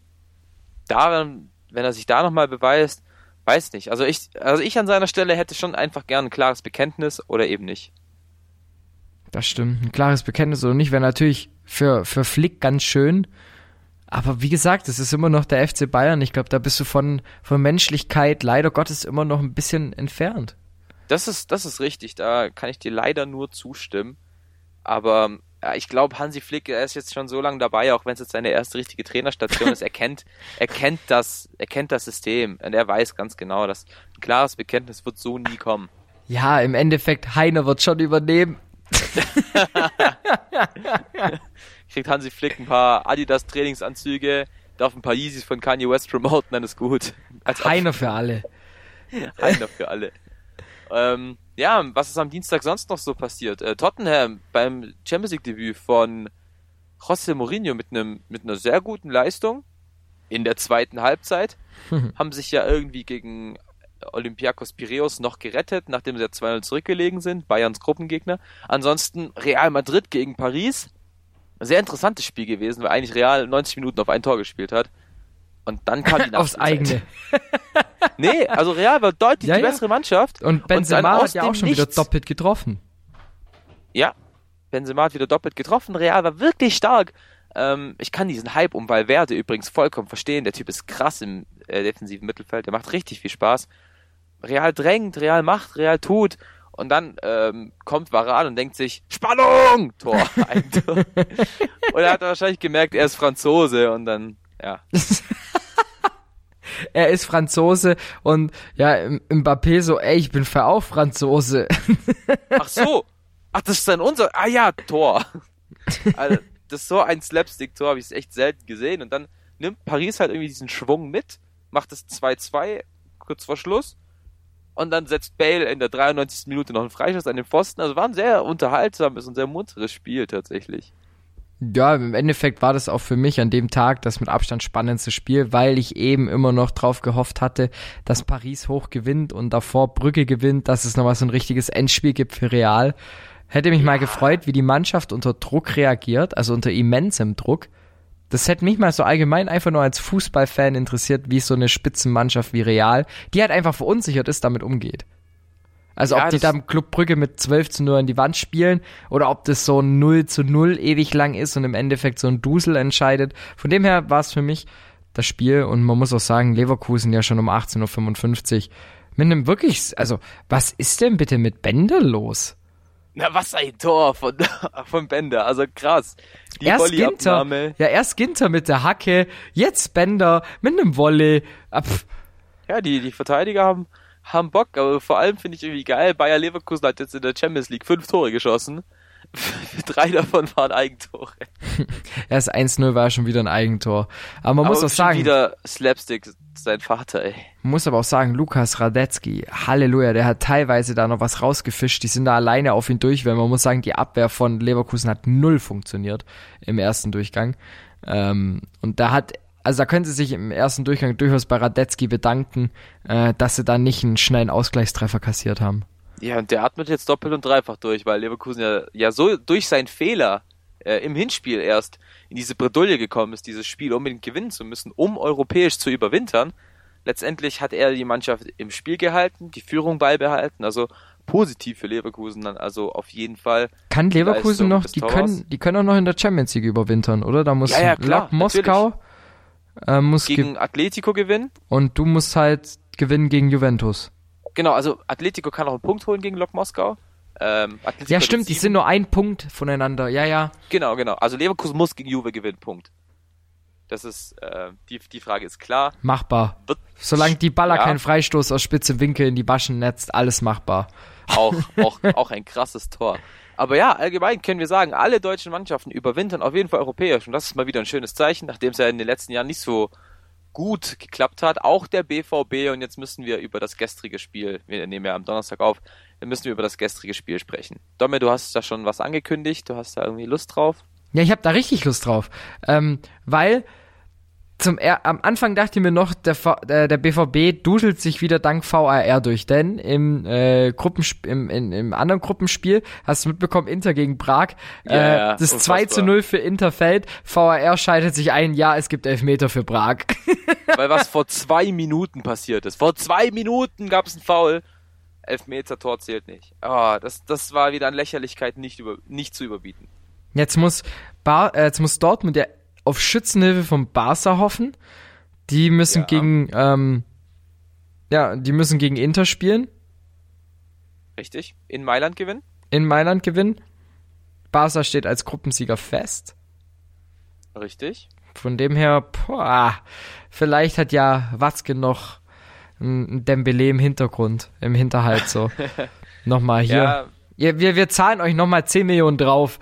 da, wenn er sich da nochmal beweist, weiß nicht. Also ich, also ich an seiner Stelle hätte schon einfach gern ein klares Bekenntnis oder eben nicht. Das stimmt. Ein klares Bekenntnis oder nicht wäre natürlich für, für Flick ganz schön. Aber wie gesagt, es ist immer noch der FC Bayern. Ich glaube, da bist du von, von Menschlichkeit leider Gottes immer noch ein bisschen entfernt. Das ist, das ist richtig, da kann ich dir leider nur zustimmen. Aber ich glaube, Hansi Flick, er ist jetzt schon so lange dabei, auch wenn es jetzt seine erste richtige Trainerstation ist, er kennt, er kennt das, er kennt das System und er weiß ganz genau, dass ein klares Bekenntnis wird so nie kommen. Ja, im Endeffekt, Heiner wird schon übernehmen. Kriegt Hansi Flick ein paar Adidas Trainingsanzüge, darf ein paar Yeezys von Kanye West promoten, dann ist gut. Als Heiner für alle. Einer für alle. Ähm, ja, was ist am Dienstag sonst noch so passiert? Äh, Tottenham beim Champions League Debüt von José Mourinho mit einem mit einer sehr guten Leistung in der zweiten Halbzeit haben sich ja irgendwie gegen Olympiakos Piraeus noch gerettet, nachdem sie ja 2-0 zurückgelegen sind, Bayerns Gruppengegner. Ansonsten Real Madrid gegen Paris. Sehr interessantes Spiel gewesen, weil eigentlich Real 90 Minuten auf ein Tor gespielt hat. Und dann kam die Aufs eigene. Nee, also Real war deutlich Ja, die ja. bessere Mannschaft. Und Benzema aus hat ja auch schon wieder Nichts- doppelt getroffen. Ja, Benzema hat wieder doppelt getroffen. Real war wirklich stark. Ähm, ich kann diesen Hype um Valverde übrigens vollkommen verstehen. Der Typ ist krass im äh, defensiven Mittelfeld. Der macht richtig viel Spaß. Real drängt, Real macht, Real tut. Und dann ähm, kommt Varane und denkt sich, Spannung! Tor. Ein Tor. und er hat wahrscheinlich gemerkt, er ist Franzose. Und dann, ja. Er ist Franzose und ja, Mbappé so, ey, ich bin für auch Franzose. Ach so. Ach, das ist dann unser. Ah ja, Tor. Also, das ist so ein Slapstick-Tor, habe ich echt selten gesehen. Und dann nimmt Paris halt irgendwie diesen Schwung mit, macht es 2-2, kurz vor Schluss. Und dann setzt Bale in der 93. Minute noch einen Freischuss an den Pfosten. Also war ein sehr unterhaltsames und sehr munteres Spiel tatsächlich. Ja, im Endeffekt war das auch für mich an dem Tag das mit Abstand spannendste Spiel, weil ich eben immer noch drauf gehofft hatte, dass Paris hoch gewinnt und davor Brücke gewinnt, dass es nochmal so ein richtiges Endspiel gibt für Real. Hätte mich mal gefreut, wie die Mannschaft unter Druck reagiert, also unter immensem Druck. Das hätte mich mal so allgemein einfach nur als Fußballfan interessiert, wie so eine Spitzenmannschaft wie Real, die halt einfach verunsichert ist, damit umgeht. Also Ja, ob die da im Club Brügge mit 12 zu 0 an die Wand spielen oder ob das so ein 0 zu 0 ewig lang ist und im Endeffekt so ein Dusel entscheidet. Von dem her war es für mich das Spiel und man muss auch sagen, Leverkusen ja schon um 18.55 Uhr mit einem wirklich, also was ist denn bitte mit Bender los? Na, was ein Tor von, von Bender. Also krass. Die erst Ginter, ja erst Ginter mit der Hacke, jetzt Bender mit einem Volley. Ah, pff, Ja, die, die Verteidiger haben, haben Bock, aber vor allem finde ich irgendwie geil, Bayer Leverkusen hat jetzt in der Champions League fünf Tore geschossen. Drei davon waren Eigentore. Erst 1-0 war schon wieder ein Eigentor. Aber man Aber muss auch sagen, wieder Slapstick, sein Vater, ey. muss aber auch sagen, Lukas Radetzky, Halleluja, der hat teilweise da noch was rausgefischt. Die sind da alleine auf ihn durch, weil man muss sagen, die Abwehr von Leverkusen hat null funktioniert im ersten Durchgang. Ähm, und da hat, also da können sie sich im ersten Durchgang durchaus bei Radetzky bedanken, äh, dass sie da nicht einen schnellen Ausgleichstreffer kassiert haben. Ja, und der atmet jetzt doppelt und dreifach durch, weil Leverkusen ja, ja so durch seinen Fehler äh, im Hinspiel erst in diese Bredouille gekommen ist, dieses Spiel unbedingt gewinnen zu müssen, um europäisch zu überwintern. Letztendlich hat er die Mannschaft im Spiel gehalten, die Führung beibehalten, also positiv für Leverkusen dann, also auf jeden Fall. Kann Leverkusen noch, die können, die können auch noch in der Champions League überwintern, oder? Da muss Ja, ja, klar, Moskau äh, muss ge Gegen Atletico gewinnen. und du musst halt gewinnen gegen Juventus. Genau, also Atletico kann auch einen Punkt holen gegen Lok Moskau. Ähm, Ja, stimmt, die sind nur ein Punkt voneinander. Ja, ja. Genau, genau. Also Leverkusen muss gegen Juve gewinnen, Punkt. Das ist, äh, die, die Frage ist klar. Machbar. Wird Solange die Baller Ja. keinen Freistoß aus spitzem Winkel in die Baschen netzt, alles machbar. auch, auch, auch ein krasses Tor. Aber ja, allgemein können wir sagen, alle deutschen Mannschaften überwintern auf jeden Fall europäisch. Und das ist mal wieder ein schönes Zeichen, nachdem es ja in den letzten Jahren nicht so gut geklappt hat. Auch der BVB. Und jetzt müssen wir über das gestrige Spiel, wir nehmen ja am Donnerstag auf, dann müssen wir über das gestrige Spiel sprechen. Domme, du hast da schon was angekündigt. Du hast da irgendwie Lust drauf. Ja, ich habe da richtig Lust drauf. Ähm, weil zum er am Anfang dachte ich mir noch, der, v äh, der BVB dudelt sich wieder dank VAR durch, denn im, äh, Gruppensp im, in, im anderen Gruppenspiel, hast du mitbekommen, Inter gegen Prag, äh, ja, das unfassbar. 2 zu 0 für Inter fällt, VAR schaltet sich ein, ja, es gibt Elfmeter für Prag. Weil was vor zwei Minuten passiert ist. Vor zwei Minuten gab es einen Foul. Elfmeter Tor zählt nicht. Ah, das, das war wieder an Lächerlichkeit nicht, über, nicht zu überbieten. Jetzt muss, Bar äh, jetzt muss Dortmund ja auf Schützenhilfe vom Barca hoffen. Die müssen Ja. gegen, ähm, ja, die müssen gegen Inter spielen, Richtig? In Mailand gewinnen? in Mailand gewinnen. Barca steht als Gruppensieger fest. Richtig. Von dem her, boah, vielleicht hat ja Watzke noch ein ein Dembele im Hintergrund, im Hinterhalt so. nochmal hier. Ja, Ja, wir, wir zahlen euch nochmal 10 Millionen drauf.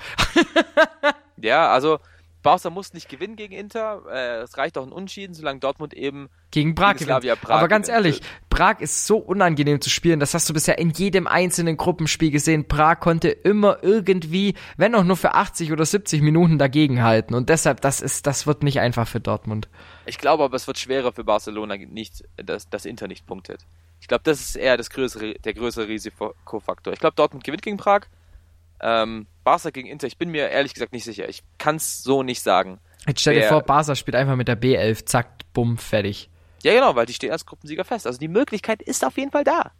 ja, also Barca muss nicht gewinnen gegen Inter. Äh, es reicht auch ein Unentschieden, solange Dortmund eben gegen Prag Gegen gewinnt. Prag Aber ganz ehrlich, Prag ist so unangenehm zu spielen. Das hast du bisher in jedem einzelnen Gruppenspiel gesehen. Prag konnte immer irgendwie, wenn auch nur für 80 oder 70 Minuten dagegenhalten. Und deshalb, das ist, das wird nicht einfach für Dortmund. Ich glaube aber, es wird schwerer für Barcelona, nicht, dass, dass Inter nicht punktet. Ich glaube, das ist eher das größere, der größere Risikofaktor. Ich glaube, Dortmund gewinnt gegen Prag. Ähm, Barca gegen Inter, ich bin mir ehrlich gesagt nicht sicher. Ich kann es so nicht sagen. Jetzt stell dir vor, Barca spielt einfach mit der B11, zack, bumm, fertig. Ja, genau, weil die stehen als Gruppensieger fest. Also die Möglichkeit ist auf jeden Fall da.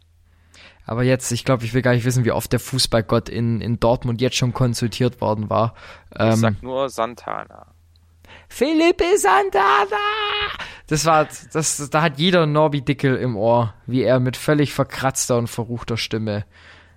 Aber jetzt, ich glaube, ich will gar nicht wissen, wie oft der Fußballgott in, in Dortmund jetzt schon konsultiert worden war. Ich Ähm, sag nur Santana. Felipe Santana! Das war, das, da hat jeder Norbi Dickel im Ohr, wie er mit völlig verkratzter und verruchter Stimme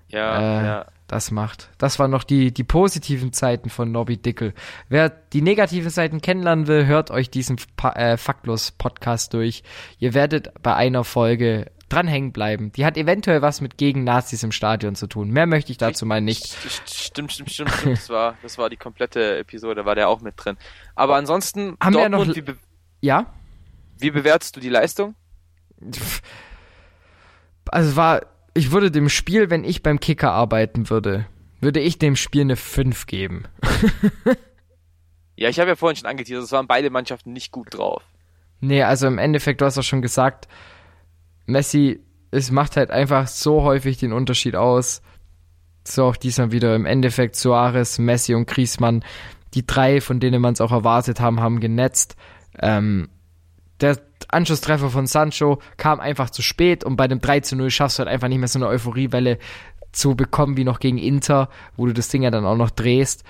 Ja, äh, ja. Das macht. Das waren noch die, die positiven Zeiten von Norbi Dickel. Wer die negativen Seiten kennenlernen will, hört euch diesen pa äh, Faktlos-Podcast durch. Ihr werdet bei einer Folge dranhängen bleiben. Die hat eventuell was mit gegen Nazis im Stadion zu tun. Mehr möchte ich dazu mal nicht. St- Stimmt, stimmt, stimmt, stimmt. Das war, das war die komplette Episode, war der auch mit drin. Aber ansonsten, Haben wir ja Dortmund, noch- wie, Ja? wie bewertest du die Leistung? Also es war, ich würde dem Spiel, wenn ich beim Kicker arbeiten würde, würde ich dem Spiel eine 5 geben. Ja, ich habe ja vorhin schon angeteasert, es waren beide Mannschaften nicht gut drauf. Nee, also im Endeffekt, du hast auch schon gesagt, Messi, es macht halt einfach so häufig den Unterschied aus. So auch diesmal wieder im Endeffekt Suarez, Messi und Griezmann. Die drei, von denen man es auch erwartet haben, haben genetzt. Ähm, der Anschlusstreffer von Sancho kam einfach zu spät und bei dem 3 zu 0 schaffst du halt einfach nicht mehr so eine Euphoriewelle zu bekommen wie noch gegen Inter, wo du das Ding ja dann auch noch drehst.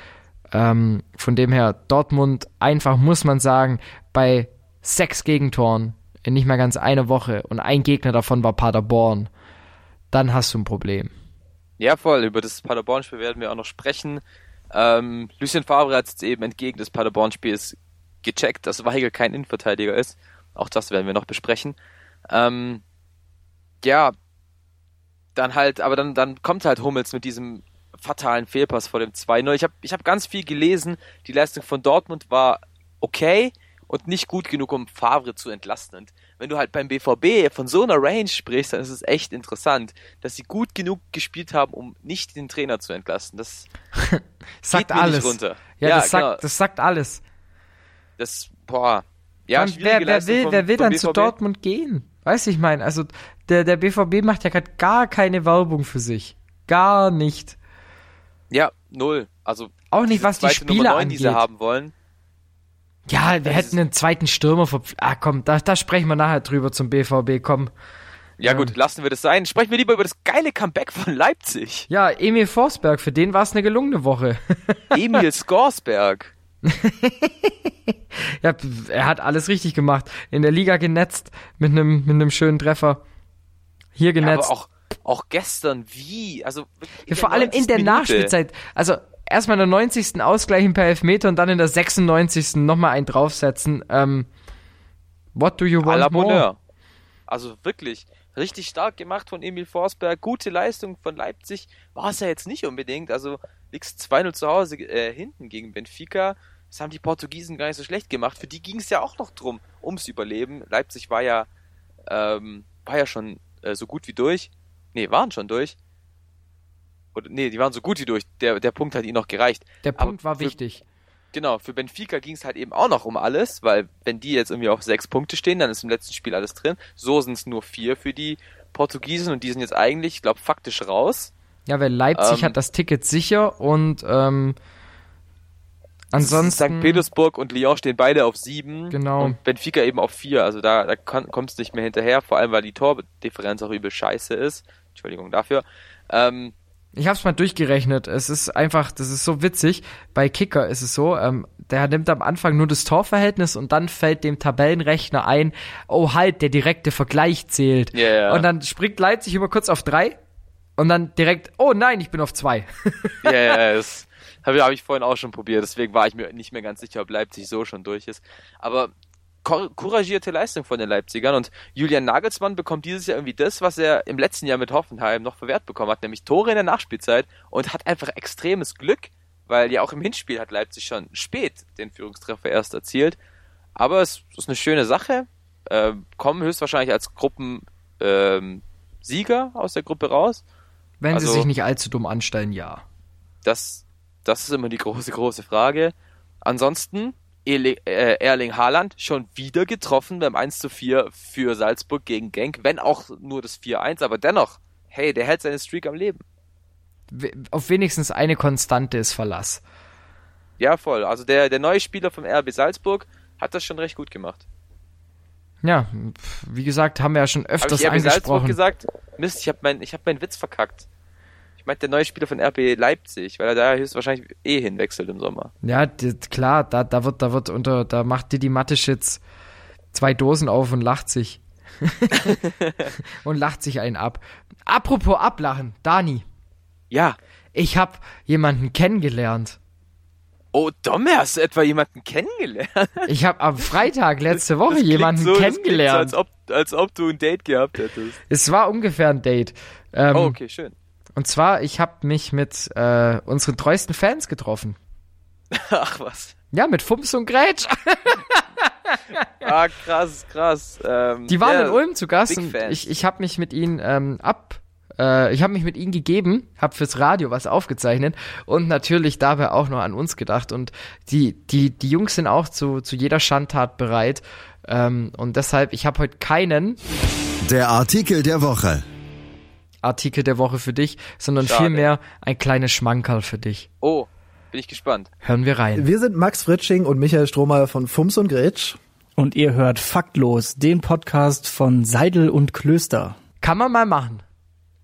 Ähm, von dem her, Dortmund einfach, muss man sagen, bei sechs Gegentoren in nicht mehr ganz einer Woche und ein Gegner davon war Paderborn, dann hast du ein Problem. Ja, voll, über das Paderborn-Spiel werden wir auch noch sprechen. Ähm, Lucien Favre hat jetzt eben entgegen des Paderborn-Spiels gecheckt, dass Weigel kein Innenverteidiger ist. Auch das werden wir noch besprechen. Ähm, ja, dann halt, aber dann, dann kommt halt Hummels mit diesem fatalen Fehlpass vor dem 2-0. Ich habe ich hab ganz viel gelesen. Die Leistung von Dortmund war okay und nicht gut genug, um Favre zu entlasten. Und wenn du halt beim BVB von so einer Range sprichst, dann ist es echt interessant, dass sie gut genug gespielt haben, um nicht den Trainer zu entlasten. Das sagt geht alles. runter. Ja, Ja, das, sagt, genau. das sagt alles. Das, boah. Ja, wer, wer will, vom- wer will dann zu BVB. Dortmund gehen? Weiß ich mein, also der, der BVB macht ja gerade gar keine Werbung für sich. Gar nicht. Ja, null. Also Auch nicht, was die Spieler Nummer 9, die sie angeht. haben wollen. Ja, wir Das hätten einen zweiten Stürmer verpflichtet. Ah, komm, da, da sprechen wir nachher drüber zum BVB, komm. Ja Ähm. gut, lassen wir das sein. Sprechen wir lieber über das geile Comeback von Leipzig. Ja, Emil Forsberg, für den war es eine gelungene Woche. Emil Skorsberg. ja, er hat alles richtig gemacht. In der Liga genetzt mit einem mit einem schönen Treffer. Hier Ja, genetzt. aber auch, auch gestern, wie? Also Ja, vor allem in 90. der Minute. Nachspielzeit. Also erstmal in der 90. ausgleichen per Elfmeter und dann in der 96. nochmal einen draufsetzen. Ähm, what do you À want more? Bonheur. Also wirklich, richtig stark gemacht von Emil Forsberg. Gute Leistung von Leipzig. War es ja jetzt nicht unbedingt. Also liegst 2-0 zu Hause äh, hinten gegen Benfica. Das haben die Portugiesen gar nicht so schlecht gemacht. Für die ging es ja auch noch drum, ums Überleben. Leipzig war ja, ähm, war ja schon äh, so gut wie durch. Nee, waren schon durch. Oder, nee, die waren so gut wie durch. Der, der Punkt hat ihnen noch gereicht. Der Aber Punkt war für- wichtig. Genau, für Benfica ging es halt eben auch noch um alles, weil wenn die jetzt irgendwie auf sechs Punkte stehen, dann ist im letzten Spiel alles drin. So sind es nur vier für die Portugiesen und die sind jetzt eigentlich, ich glaube, faktisch raus. Ja, weil Leipzig Ähm, hat das Ticket sicher und ähm, ansonsten. St. Petersburg und Lyon stehen beide auf sieben Genau. und Benfica eben auf vier. Also da, da kommst du nicht mehr hinterher, vor allem weil die Tordifferenz auch übel scheiße ist. Entschuldigung dafür. Ähm, Ich hab's mal durchgerechnet. Es ist einfach, das ist so witzig. Bei Kicker ist es so, ähm, der nimmt am Anfang nur das Torverhältnis und dann fällt dem Tabellenrechner ein, oh halt, der direkte Vergleich zählt. Ja, ja. Und dann springt Leipzig immer kurz auf drei und dann direkt, oh nein, ich bin auf zwei. Ja, ja, das habe hab ich vorhin auch schon probiert. Deswegen war ich mir nicht mehr ganz sicher, ob Leipzig so schon durch ist. Aber cour- couragierte Leistung von den Leipzigern und Julian Nagelsmann bekommt dieses Jahr irgendwie das, was er im letzten Jahr mit Hoffenheim noch verwehrt bekommen hat, nämlich Tore in der Nachspielzeit und hat einfach extremes Glück, weil ja auch im Hinspiel hat Leipzig schon spät den Führungstreffer erst erzielt. Aber es ist eine schöne Sache. Ähm, kommen höchstwahrscheinlich als Gruppen ähm, aus der Gruppe raus. Wenn sie Also- sich nicht allzu dumm anstellen, ja. Das, das ist immer die große, große Frage. Ansonsten, Erling, äh, Erling Haaland schon wieder getroffen beim 1 zu 4 für Salzburg gegen Genk, wenn auch nur das 4-1, aber dennoch, hey, der hält seine Streak am Leben. Auf wenigstens eine Konstante ist Verlass. Ja, voll. Also der, der neue Spieler vom RB Salzburg hat das schon recht gut gemacht. Ja, wie gesagt, haben wir ja schon öfters ich RB Salzburg angesprochen. gesagt? Mist, ich habe mein, ich hab meinen Witz verkackt. Ich meinte der neue Spieler von RB Leipzig, weil er da höchstwahrscheinlich eh hinwechselt im Sommer. Ja, klar, da, da wird, da wird unter, da macht Didi Mateschitz zwei Dosen auf und lacht sich. und lacht sich einen ab. Apropos ablachen, Dani, Ja. ich hab jemanden kennengelernt. Oh, Domme, hast du etwa jemanden kennengelernt? Ich hab am Freitag letzte Woche jemanden so, kennengelernt. So, als, ob, als ob du ein Date gehabt hättest. es war ungefähr ein Date. Ähm, Oh, okay, schön. Und zwar, ich hab mich mit äh, unseren treuesten Fans getroffen. Ach was. Ja, mit Fums und Grätsch. Ah, krass, krass. Ähm, Die waren ja, in Ulm zu Gast und ich, ich habe mich mit ihnen ähm, ab. Äh, ich habe mich mit ihnen gegeben, habe fürs Radio was aufgezeichnet und natürlich dabei auch noch an uns gedacht. Und die, die, die Jungs sind auch zu, zu jeder Schandtat bereit. Ähm, und deshalb, ich habe heute keinen Der Artikel der Woche. Artikel der Woche für dich, sondern Schade. vielmehr ein kleines Schmankerl für dich. Oh, bin ich gespannt. Hören wir rein. Wir sind Max Fritsching und Michael Strohmeier von Fums und Gretsch. Und ihr hört Faktlos, den Podcast von Seidel und Klöster. Kann man mal machen.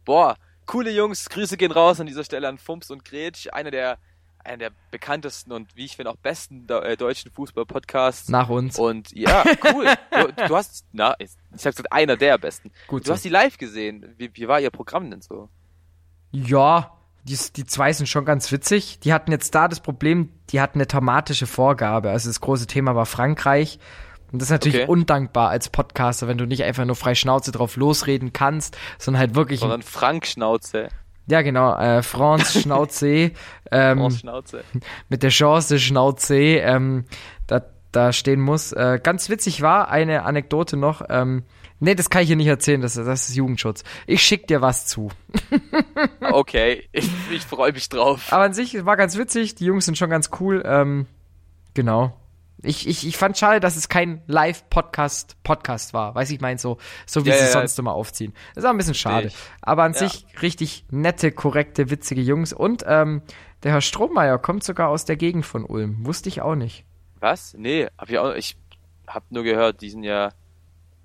Boah, coole Jungs, Grüße gehen raus an dieser Stelle an Fumps und Gretsch, einer der, einer der bekanntesten und wie ich finde auch besten äh, deutschen Fußball-Podcasts. Nach uns. Und ja, cool. du, du hast, na, ich, sag gesagt, einer der besten. Gut Du so. hast die live gesehen. Wie, wie war ihr Programm denn so? Ja, die, die zwei sind schon ganz witzig. Die hatten jetzt da das Problem, die hatten eine thematische Vorgabe. Also das große Thema war Frankreich. Und das ist natürlich Okay. undankbar als Podcaster, wenn du nicht einfach nur frei Schnauze drauf losreden kannst, sondern halt wirklich, Sondern Frank Schnauze. Ja, genau, äh, France Schnauze. ähm, Oh, Schnauze. mit der Chance Schnauze, ähm, da, da stehen muss. Äh, ganz witzig war eine Anekdote noch. Ähm, nee, das kann ich hier nicht erzählen, das, das ist Jugendschutz. Ich schick dir was zu. Okay, ich, ich freue mich drauf. Aber an sich war ganz witzig, die Jungs sind schon ganz cool. Ähm, genau. Ich, ich, ich fand schade, dass es kein Live-Podcast Podcast war. Weiß ich mein, so, so wie Ja, sie ja, es ja. sonst immer aufziehen. Das war ein bisschen schade. ich. Aber an sich richtig nette, korrekte, witzige Jungs. Und ähm, der Herr Strohmeier kommt sogar aus der Gegend von Ulm. Wusste ich auch nicht. Was? Nee, hab ich auch. Ich hab nur gehört, die sind ja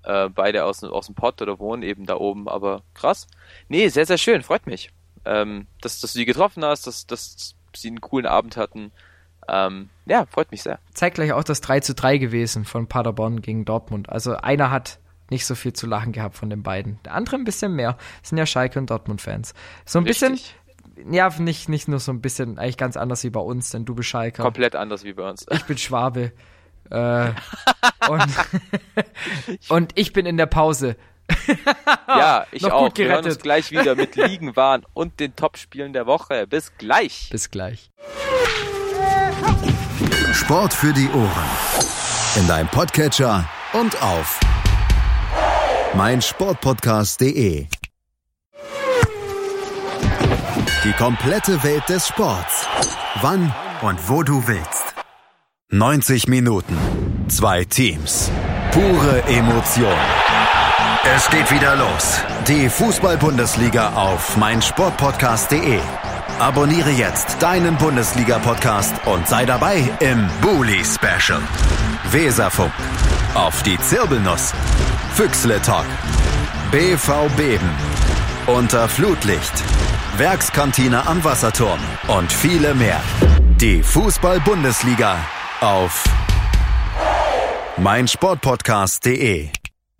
äh, beide aus, aus dem Pott oder wohnen eben da oben, aber krass. Nee, sehr, sehr schön, freut mich. Ähm, dass, dass du die getroffen hast, dass, dass sie einen coolen Abend hatten. Ähm, ja, freut mich sehr. Zeitgleich auch das 3 zu 3 gewesen von Paderborn gegen Dortmund. Also einer hat nicht so viel zu lachen gehabt von den beiden. Der andere ein bisschen mehr. Das sind ja Schalke und Dortmund-Fans. So ein Richtig. bisschen, ja, nicht, nicht nur so ein bisschen, eigentlich ganz anders wie bei uns, denn du bist Schalker. Komplett anders wie bei uns. Ich bin Schwabe. Äh, und, und ich bin in der Pause. ja, ich Noch auch. gut Wir hören uns gerettet. gleich wieder mit Liegenwahn und den Topspielen der Woche. Bis gleich. Bis gleich. Sport für die Ohren. In deinem Podcatcher und auf meinsportpodcast.de. Die komplette Welt des Sports. Wann und wo du willst. 90 Minuten. Zwei Teams. Pure Emotion. Es geht wieder los. Die Fußball-Bundesliga auf meinsportpodcast.de. Abonniere jetzt deinen Bundesliga-Podcast und sei dabei im Bully Special. Weserfunk. Auf die Zirbelnuss. Füchsle Talk. BV Beben. Unter Flutlicht. Werkskantine am Wasserturm. Und viele mehr. Die Fußball-Bundesliga auf meinsportpodcast.de.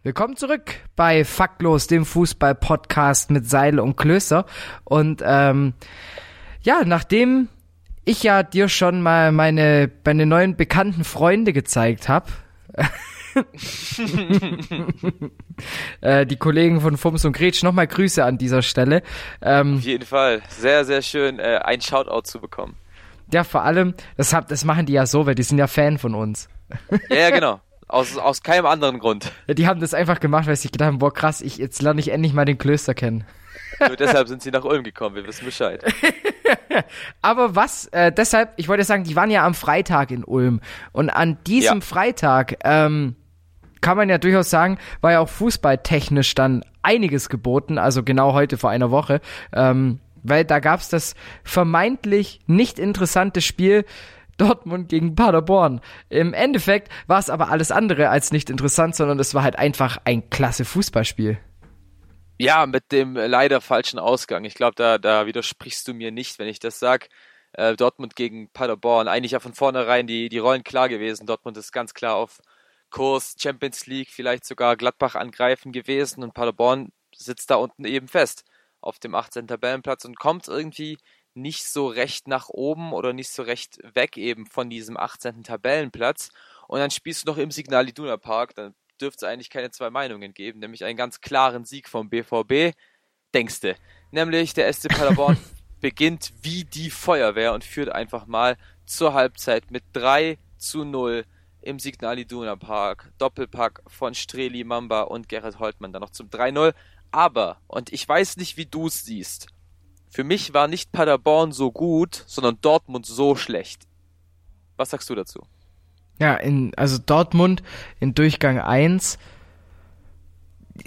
Willkommen zurück bei Faktlos, dem Fußball-Podcast mit Seil und Klößer. Und ähm, ja, nachdem ich ja dir schon mal meine, meine neuen bekannten Freunde gezeigt habe, äh, die Kollegen von Fums und Gretsch, nochmal Grüße an dieser Stelle. Ähm, Auf jeden Fall. Sehr, sehr schön, äh, ein Shoutout zu bekommen. ja, vor allem, das, hab, das machen die ja so, weil die sind ja Fan von uns. Ja, ja, genau. Aus, aus keinem anderen Grund. Ja, die haben das einfach gemacht, weil sie gedacht haben, boah krass, ich, jetzt lerne ich endlich mal den Klöster kennen. Nur deshalb sind sie nach Ulm gekommen, wir wissen Bescheid. Aber was, äh, deshalb, ich wollte sagen, die waren ja am Freitag in Ulm. Und an diesem Ja. Freitag, ähm, kann man ja durchaus sagen, war ja auch fußballtechnisch dann einiges geboten, also genau heute vor einer Woche. Ähm, weil da gab's das vermeintlich nicht interessante Spiel Dortmund gegen Paderborn. Im Endeffekt war es aber alles andere als nicht interessant, sondern es war halt einfach ein klasse Fußballspiel. Ja, mit dem äh, leider falschen Ausgang. Ich glaube, da, da widersprichst du mir nicht, wenn ich das sag. Äh, Dortmund gegen Paderborn. Eigentlich ja von vornherein die, die Rollen klar gewesen. Dortmund ist ganz klar auf Kurs Champions League, vielleicht sogar Gladbach angreifen gewesen und Paderborn sitzt da unten eben fest auf dem 18. Tabellenplatz und kommt irgendwie nicht so recht nach oben oder nicht so recht weg eben von diesem 18. Tabellenplatz. Und dann spielst du noch im Signal Iduna Park, dann dürfte es eigentlich keine zwei Meinungen geben, nämlich einen ganz klaren Sieg vom BVB, denkste. Nämlich der SC Paderborn beginnt wie die Feuerwehr und führt einfach mal zur Halbzeit mit 3 zu 0 im Signal Iduna Park. Doppelpack von Streli Mamba und Gerrit Holtmann dann noch zum 3-0. Aber, und ich weiß nicht, wie du es siehst, für mich war nicht Paderborn so gut, sondern Dortmund so schlecht. Was sagst du dazu? Ja, in, also Dortmund in Durchgang 1,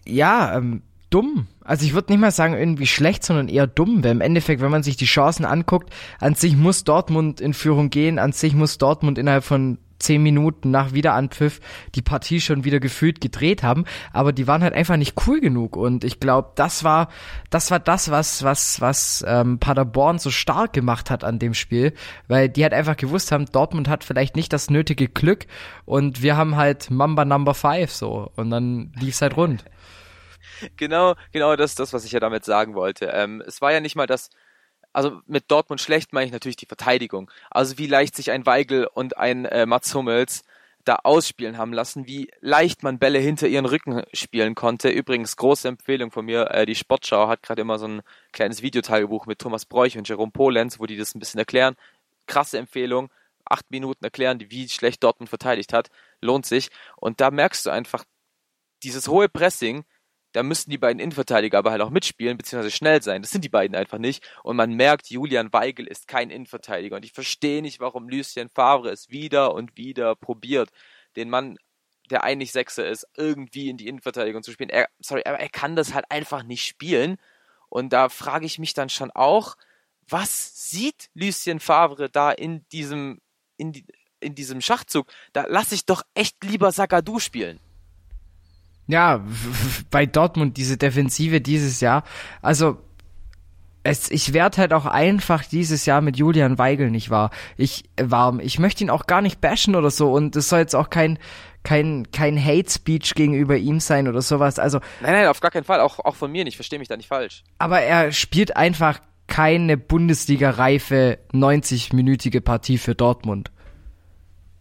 ja, ähm, dumm. Also ich würde nicht mal sagen irgendwie schlecht, sondern eher dumm, weil im Endeffekt, wenn man sich die Chancen anguckt, an sich muss Dortmund in Führung gehen, an sich muss Dortmund innerhalb von zehn Minuten nach Wiederanpfiff die Partie schon wieder gefühlt gedreht haben, aber die waren halt einfach nicht cool genug. Und ich glaube, das war das war das was was was ähm, Paderborn so stark gemacht hat an dem Spiel, weil die halt einfach gewusst haben, Dortmund hat vielleicht nicht das nötige Glück. Und wir haben halt Mamba Number Five so. Und dann lief's halt rund. Genau, genau das das, was ich ja damit sagen wollte. Ähm, es war ja nicht mal das, also mit Dortmund schlecht meine ich natürlich die Verteidigung. Also wie leicht sich ein Weigel und ein äh, Mats Hummels da ausspielen haben lassen, wie leicht man Bälle hinter ihren Rücken spielen konnte. Übrigens, große Empfehlung von mir, äh, die Sportschau hat gerade immer so ein kleines Videotagebuch mit Thomas Bräuch und Jerome Polenz, wo die das ein bisschen erklären. Krasse Empfehlung, acht Minuten erklären, wie schlecht Dortmund verteidigt hat, lohnt sich. Und da merkst du einfach, dieses hohe Pressing, da müssten die beiden Innenverteidiger aber halt auch mitspielen, beziehungsweise schnell sein. Das sind die beiden einfach nicht. Und man merkt, Julian Weigel ist kein Innenverteidiger. Und ich verstehe nicht, warum Lucien Favre es wieder und wieder probiert, den Mann, der eigentlich Sechser ist, irgendwie in die Innenverteidigung zu spielen. Er, sorry, aber er kann das halt einfach nicht spielen. Und da frage ich mich dann schon auch, was sieht Lucien Favre da in diesem, in, die, in diesem Schachzug? Da lasse ich doch echt lieber Sagadu spielen. Ja, bei Dortmund diese Defensive dieses Jahr. Also es, ich werde halt auch einfach dieses Jahr mit Julian Weigel nicht wahr. Ich warm. Ich möchte ihn auch gar nicht bashen oder so und es soll jetzt auch kein kein kein Hate Speech gegenüber ihm sein oder sowas. Also nein, nein, auf gar keinen Fall. Auch auch von mir nicht. Verstehe mich da nicht falsch. Aber er spielt einfach keine Bundesliga-reife 90-minütige Partie für Dortmund.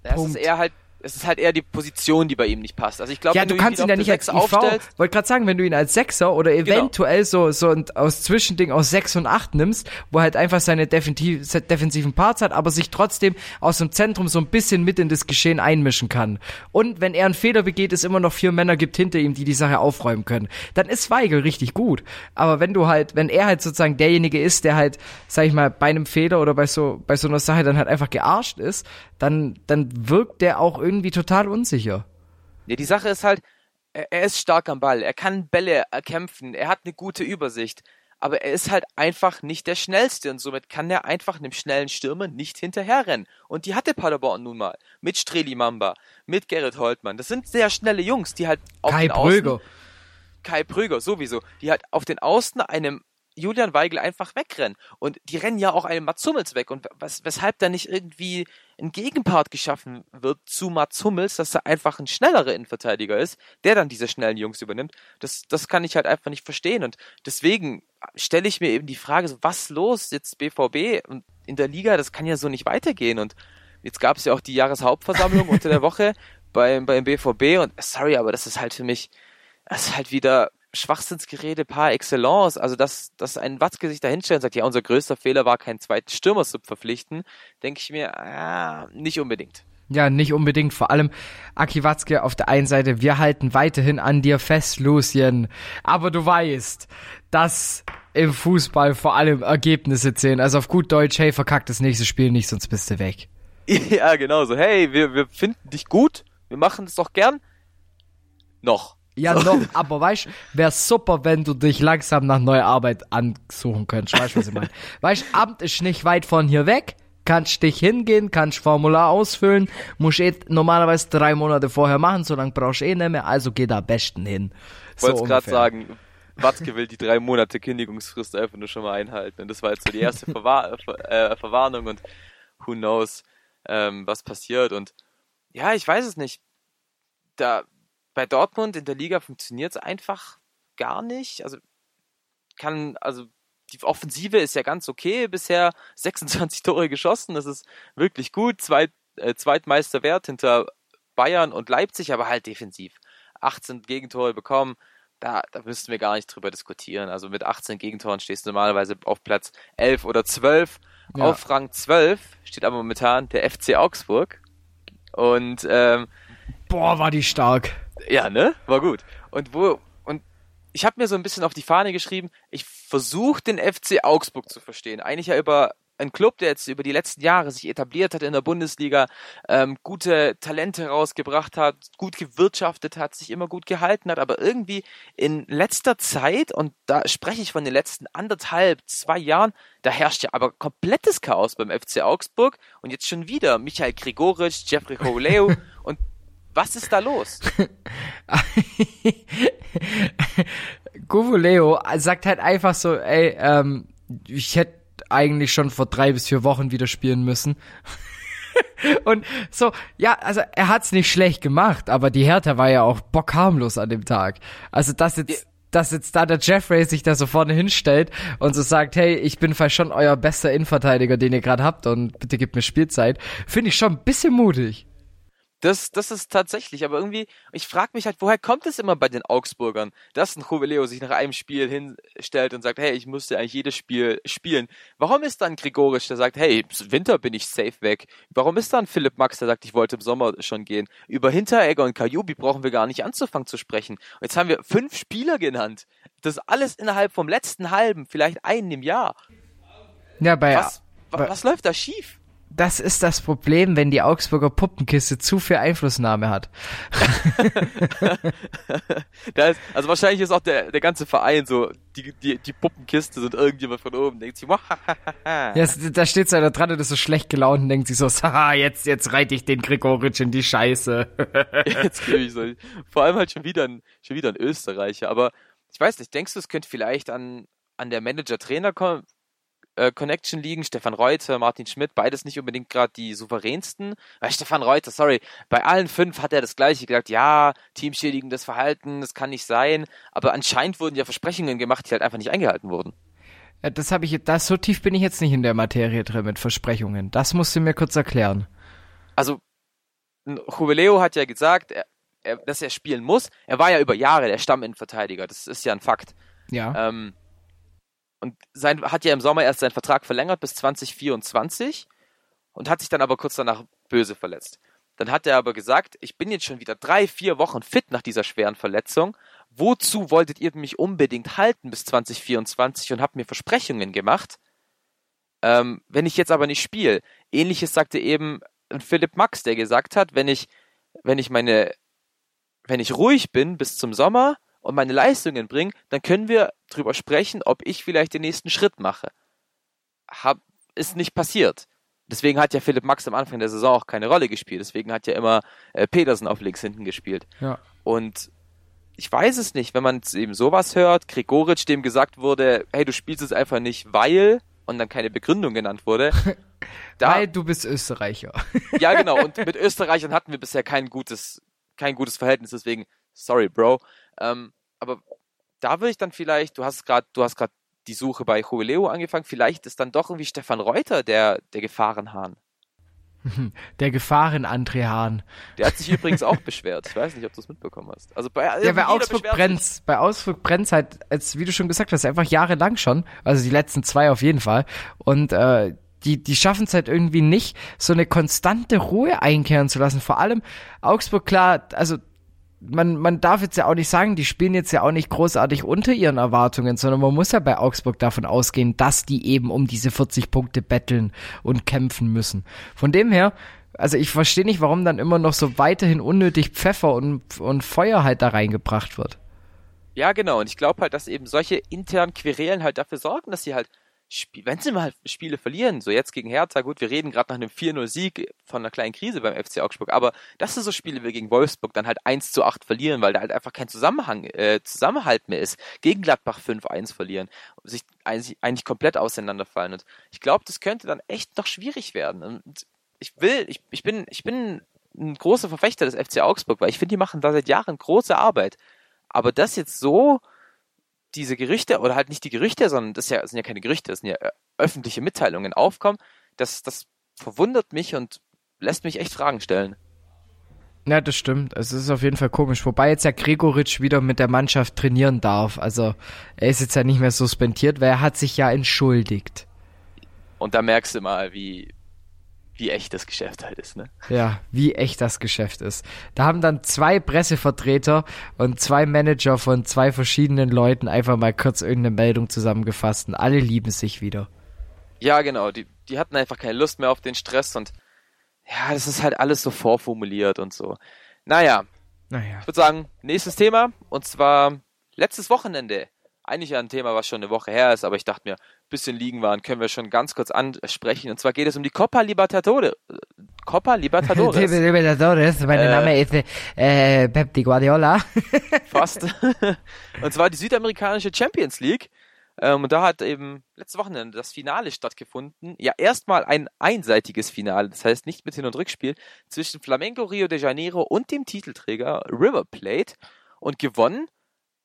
Das ist eher halt es ist halt eher die Position, die bei ihm nicht passt. Also ich glaube, ja, du, du kannst ihn ja nicht als IV, aufstellst, wollte gerade sagen, wenn du ihn als Sechser oder genau. eventuell genau. so so ein, aus Zwischending aus 6 und 8 nimmst, wo er halt einfach seine defensiv, defensiven Parts hat, aber sich trotzdem aus dem Zentrum so ein bisschen mit in das Geschehen einmischen kann. Und wenn er einen Fehler begeht, es immer noch vier Männer gibt hinter ihm, die die Sache aufräumen können, dann ist Weigel richtig gut. Aber wenn du halt, wenn er halt sozusagen derjenige ist, der halt, sag ich mal, bei einem Fehler oder bei so bei so einer Sache dann halt einfach gearscht ist, dann dann wirkt der auch irgendwie total unsicher. Ja, die Sache ist halt, er, ist stark am Ball, er kann Bälle erkämpfen, er hat eine gute Übersicht, aber er ist halt einfach nicht der Schnellste und somit kann er einfach einem schnellen Stürmer nicht hinterherrennen. Und die hatte Paderborn nun mal. Mit Streli Mamba, mit Gerrit Holtmann. Das sind sehr schnelle Jungs, die halt auf Kai den. Außen, Kai Prüger, sowieso, die halt auf den Außen einem Julian Weigel einfach wegrennen. Und die rennen ja auch einem Mats Hummels weg. Und was, weshalb da nicht irgendwie ein Gegenpart geschaffen wird zu Mats Hummels, dass er einfach ein schnellerer Innenverteidiger ist, der dann diese schnellen Jungs übernimmt, das, das kann ich halt einfach nicht verstehen. Und deswegen stelle ich mir eben die Frage, so, was los jetzt BVB und in der Liga, das kann ja so nicht weitergehen. Und jetzt gab es ja auch die Jahreshauptversammlung unter der Woche beim, beim BVB und sorry, aber das ist halt für mich, das ist halt wieder Schwachsinnsgerede par excellence. Also, dass, dass ein Watzke sich da hinstellt und sagt, ja, unser größter Fehler war, keinen zweiten Stürmer zu verpflichten, denke ich mir, ah, nicht unbedingt. Ja, nicht unbedingt. Vor allem Aki Watzke auf der einen Seite, wir halten weiterhin an dir fest, Lucien. Aber du weißt, dass im Fußball vor allem Ergebnisse zählen. Also auf gut Deutsch, hey, verkackt das nächste Spiel nicht, sonst bist du weg. Ja, genau so. Hey, wir, wir finden dich gut, wir machen es doch gern. Noch. Ja, noch, aber weißt wäre super, wenn du dich langsam nach neuer Arbeit ansuchen könntest. Weißt du, was ich meine? Weißt Amt ist nicht weit von hier weg. Kannst dich hingehen, kannst Formular ausfüllen, musst eh normalerweise drei Monate vorher machen, so lange brauchst du eh nicht mehr, also geh da am besten hin. Ich wollte so gerade sagen, Watzke will die drei Monate Kündigungsfrist einfach nur schon mal einhalten. Und das war jetzt so die erste Verwahr äh, Verwarnung und who knows, ähm, was passiert. Und ja, ich weiß es nicht. Da, bei Dortmund in der Liga funktioniert es einfach gar nicht. Also kann, also die Offensive ist ja ganz okay, bisher 26 Tore geschossen, das ist wirklich gut, Zweit, äh, Zweitmeisterwert hinter Bayern und Leipzig, aber halt defensiv. 18 Gegentore bekommen, da, da müssten wir gar nicht drüber diskutieren. Also mit 18 Gegentoren stehst du normalerweise auf Platz 11 oder 12. Ja. Auf Rang 12 steht aber momentan der FC Augsburg. Und ähm, boah, war die stark. Ja, ne? War gut. Und wo und ich habe mir so ein bisschen auf die Fahne geschrieben, ich versuche den FC Augsburg zu verstehen. Eigentlich ja über ein Club, der jetzt über die letzten Jahre sich etabliert hat in der Bundesliga, ähm, gute Talente rausgebracht hat, gut gewirtschaftet hat, sich immer gut gehalten hat, aber irgendwie in letzter Zeit, und da spreche ich von den letzten anderthalb, zwei Jahren, da herrscht ja aber komplettes Chaos beim FC Augsburg und jetzt schon wieder Michael Gregoritsch, Jeffrey Holeu und was ist da los? Leo sagt halt einfach so, ey, ähm, ich hätte eigentlich schon vor drei bis vier Wochen wieder spielen müssen. Und so, ja, also er hat's nicht schlecht gemacht, aber die Hertha war ja auch bockharmlos an dem Tag. Also dass jetzt, dass jetzt da der Jeffrey sich da so vorne hinstellt und so sagt, hey, ich bin vielleicht schon euer bester Innenverteidiger, den ihr gerade habt und bitte gebt mir Spielzeit, finde ich schon ein bisschen mutig. Das, das ist tatsächlich, aber irgendwie, ich frage mich halt, woher kommt es immer bei den Augsburgern, dass ein Juveleo sich nach einem Spiel hinstellt und sagt, hey, ich musste eigentlich jedes Spiel spielen. Warum ist dann Grigorisch, der sagt, hey, im Winter bin ich safe weg? Warum ist dann Philipp Max, der sagt, ich wollte im Sommer schon gehen? Über Hinteregger und Kajubi brauchen wir gar nicht anzufangen zu sprechen. Und jetzt haben wir fünf Spieler genannt. Das alles innerhalb vom letzten halben, vielleicht einen im Jahr. Ja, bei, Was, wa- was läuft da schief? Das ist das Problem, wenn die Augsburger Puppenkiste zu viel Einflussnahme hat. Ist, also wahrscheinlich ist auch der, der ganze Verein so, die, die, die Puppenkiste sind irgendjemand von oben, denkt sich, Ja, da steht so einer dran und ist so schlecht gelaunt und denkt sich so, haha, jetzt, jetzt reite ich den Gregoritsch in die Scheiße. jetzt gebe ich so. Vor allem halt schon wieder ein, schon wieder ein Österreicher. Aber ich weiß nicht, denkst du, es könnte vielleicht an, an der Manager-Trainer-Connection äh, Connection liegen? Stefan Reuter, Martin Schmidt, beides nicht unbedingt gerade die souveränsten. Weil Stefan Reuter, sorry, bei allen fünf hat er das gleiche gesagt, ja, teamschädigendes Verhalten, das kann nicht sein. Aber anscheinend wurden ja Versprechungen gemacht, die halt einfach nicht eingehalten wurden. Das habe ich, das so tief bin ich jetzt nicht in der Materie drin mit Versprechungen. Das musst du mir kurz erklären. also Juveleo hat ja gesagt, er, er, dass er spielen muss. Er war ja über Jahre der Stamminnenverteidiger. Das ist ja ein Fakt. Ja. Ähm, und sein, hat ja im Sommer erst seinen Vertrag verlängert bis 2024 und hat sich dann aber kurz danach böse verletzt. Dann hat er aber gesagt, ich bin jetzt schon wieder drei, vier Wochen fit nach dieser schweren Verletzung. Wozu wolltet ihr mich unbedingt halten bis 2024 und habt mir Versprechungen gemacht? Ähm, wenn ich jetzt aber nicht spiele. Ähnliches sagte eben Philipp Max, der gesagt hat, wenn ich, wenn ich meine, wenn ich ruhig bin bis zum Sommer und meine Leistungen bringe, dann können wir drüber sprechen, ob ich vielleicht den nächsten Schritt mache. Hab, ist nicht passiert. Deswegen hat ja Philipp Max am Anfang der Saison auch keine Rolle gespielt. Deswegen hat ja immer äh, Petersen auf links hinten gespielt. Ja. Und ich weiß es nicht, wenn man eben sowas hört, Gregoritsch, dem gesagt wurde, hey, du spielst es einfach nicht, weil, und dann keine Begründung genannt wurde. da, Weil du bist Österreicher. ja, genau. Und mit Österreichern hatten wir bisher kein gutes, kein gutes Verhältnis, deswegen, sorry, Bro. Ähm, aber da würde ich dann vielleicht, du hast gerade, du hast gerade die Suche bei Jubileo angefangen, vielleicht ist dann doch irgendwie Stefan Reuter der, der Gefahrenhahn. Der Gefahren André Hahn. Der hat sich übrigens auch beschwert. Ich weiß nicht, ob du es mitbekommen hast. Also bei, Ja, bei Augsburg brennt's. Bei Augsburg brennt's halt, als, wie du schon gesagt hast, einfach jahrelang schon. Also die letzten zwei auf jeden Fall. Und äh, die, die schaffen es halt irgendwie nicht, so eine konstante Ruhe einkehren zu lassen. Vor allem Augsburg, klar, also man, man darf jetzt ja auch nicht sagen, die spielen jetzt ja auch nicht großartig unter ihren Erwartungen, sondern man muss ja bei Augsburg davon ausgehen, dass die eben um diese 40 Punkte betteln und kämpfen müssen. Von dem her, also ich verstehe nicht, warum dann immer noch so weiterhin unnötig Pfeffer und, und Feuer halt da reingebracht wird. Ja, genau. Und ich glaube halt, dass eben solche internen Querelen halt dafür sorgen, dass sie halt, wenn sie mal Spiele verlieren, so jetzt gegen Hertha, gut, wir reden gerade nach einem 4-0-Sieg von einer kleinen Krise beim FC Augsburg, aber dass sie so Spiele wie gegen Wolfsburg dann halt 1 zu 8 verlieren, weil da halt einfach kein Zusammenhang, äh, Zusammenhalt mehr ist, gegen Gladbach 5-1 verlieren, sich eigentlich, eigentlich komplett auseinanderfallen. Und ich glaube, das könnte dann echt noch schwierig werden. Und ich will, ich, ich bin, ich bin ein großer Verfechter des FC Augsburg, weil ich finde, die machen da seit Jahren große Arbeit. Aber das jetzt so, diese Gerüchte, oder halt nicht die Gerüchte, sondern das, ist ja, das sind ja keine Gerüchte, das sind ja äh, öffentliche Mitteilungen aufkommen, das, das verwundert mich und lässt mich echt Fragen stellen. Ja, das stimmt. Es ist auf jeden Fall komisch. Wobei jetzt ja Gregoritsch wieder mit der Mannschaft trainieren darf. Also er ist jetzt ja nicht mehr suspendiert, weil er hat sich ja entschuldigt. Und da merkst du mal, wie, wie echt das Geschäft halt ist, ne? Ja, wie echt das Geschäft ist. Da haben dann zwei Pressevertreter und zwei Manager von zwei verschiedenen Leuten einfach mal kurz irgendeine Meldung zusammengefasst und alle lieben sich wieder. Ja, genau, die, die hatten einfach keine Lust mehr auf den Stress und ja, das ist halt alles so vorformuliert und so. Naja, Naja. Ich würde sagen, nächstes Thema und zwar letztes Wochenende. Eigentlich ja ein Thema, was schon eine Woche her ist, aber ich dachte mir, bisschen liegen waren, können wir schon ganz kurz ansprechen. Und zwar geht es um die Copa Libertadores. Copa Libertadores. Libertadores, mein Äh. Name ist äh, Pep Di Guardiola. Fast. und zwar die südamerikanische Champions League. Ähm, und da hat eben letztes Wochenende das Finale stattgefunden. Ja, erstmal ein einseitiges Finale, das heißt nicht mit Hin- und Rückspiel, zwischen Flamengo Rio de Janeiro und dem Titelträger River Plate. Und gewonnen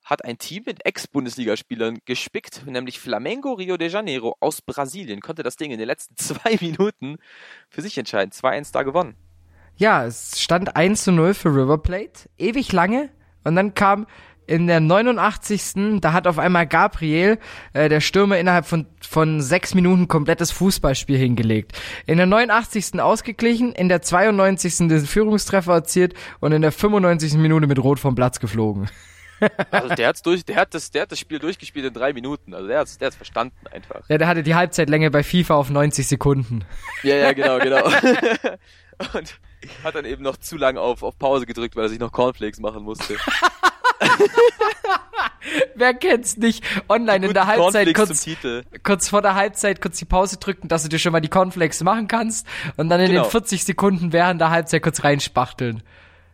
hat ein Team mit Ex-Bundesligaspielern gespickt, nämlich Flamengo Rio de Janeiro aus Brasilien. Konnte das Ding in den letzten zwei Minuten für sich entscheiden. 2-1 da gewonnen. Ja, es stand 1 zu 0 für River Plate, ewig lange. Und dann kam in der 89. Da hat auf einmal Gabriel, äh, der Stürmer, innerhalb von, von sechs Minuten komplettes Fußballspiel hingelegt. In der 89. ausgeglichen, in der 92. den Führungstreffer erzielt und in der 95. Minute mit Rot vom Platz geflogen. Also der hat's durch, der hat das, der hat das Spiel durchgespielt in drei Minuten. Also der hat's, der hat's verstanden einfach. Ja, der hatte die Halbzeitlänge bei FIFA auf 90 Sekunden. Ja, ja, genau, genau. Und hat dann eben noch zu lange auf, auf Pause gedrückt, weil er sich noch Cornflakes machen musste. Wer kennt's nicht? Online in der Halbzeit kurz, kurz vor der Halbzeit kurz die Pause drücken, dass du dir schon mal die Cornflakes machen kannst und dann in Genau. den 40 Sekunden während der Halbzeit kurz reinspachteln.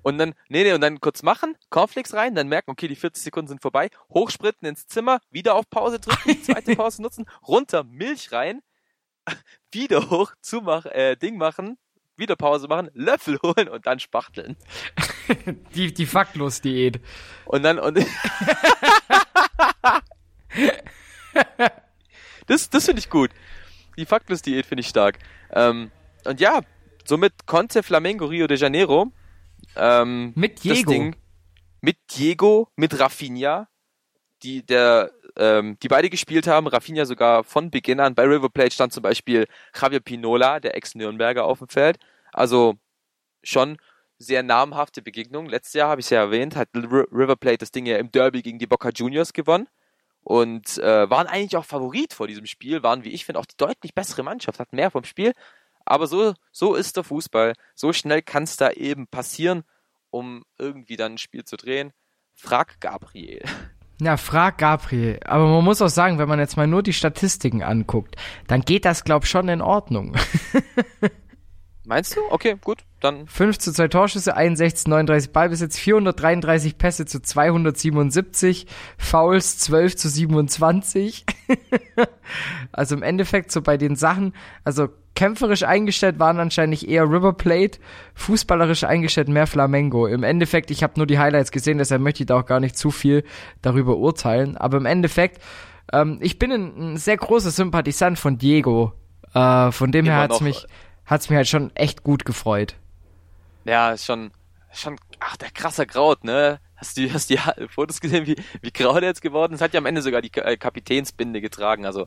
Und dann, nee, nee, und dann kurz machen, Cornflakes rein, dann merken, okay, die 40 Sekunden sind vorbei, hochsprinten ins Zimmer, wieder auf Pause drücken, die zweite Pause nutzen, runter, Milch rein, wieder hoch, zumach, äh, Ding machen, wieder Pause machen, Löffel holen und dann spachteln. Die, die Faktlos-Diät. Und dann, und, das, das finde ich gut. Die Faktless-Diät finde ich stark. Ähm, und ja, somit konnte Flamengo Rio de Janeiro ähm, Mit Diego. Ding mit Diego, mit Rafinha, die der ähm, die beide gespielt haben, Rafinha sogar von Beginn an. Bei River Plate stand zum Beispiel Javier Pinola, der Ex-Nürnberger, auf dem Feld. Also schon sehr namhafte Begegnung. Letztes Jahr habe ich es ja erwähnt, hat River Plate das Ding ja im Derby gegen die Boca Juniors gewonnen und äh, waren eigentlich auch Favorit vor diesem Spiel, waren, wie ich finde, auch die deutlich bessere Mannschaft, hatten mehr vom Spiel. Aber so, so ist der Fußball. So schnell kann es da eben passieren, um irgendwie dann ein Spiel zu drehen. Frag Gabriel. Ja, frag Gabriel. Aber man muss auch sagen, wenn man jetzt mal nur die Statistiken anguckt, dann geht das, glaub schon in Ordnung. Meinst du? Okay, gut, dann 5 zu 2 Torschüsse, 61, 39 Ballbesitz, 433 Pässe zu 277, Fouls 12 zu 27. also im Endeffekt so bei den Sachen, also kämpferisch eingestellt waren anscheinend eher River Plate, fußballerisch eingestellt mehr Flamengo. Im Endeffekt, ich habe nur die Highlights gesehen, deshalb möchte ich da auch gar nicht zu viel darüber urteilen. Aber im Endeffekt, ähm, ich bin ein, ein sehr großer Sympathisant von Diego. Äh, von dem her Immer hat's noch. mich, hat's mir halt schon echt gut gefreut. Ja, ist schon, schon, ach, der krasser Kraut, ne? Hast du, hast du Fotos gesehen, wie, wie grau der jetzt geworden ist? Hat ja am Ende sogar die äh, Kapitänsbinde getragen, also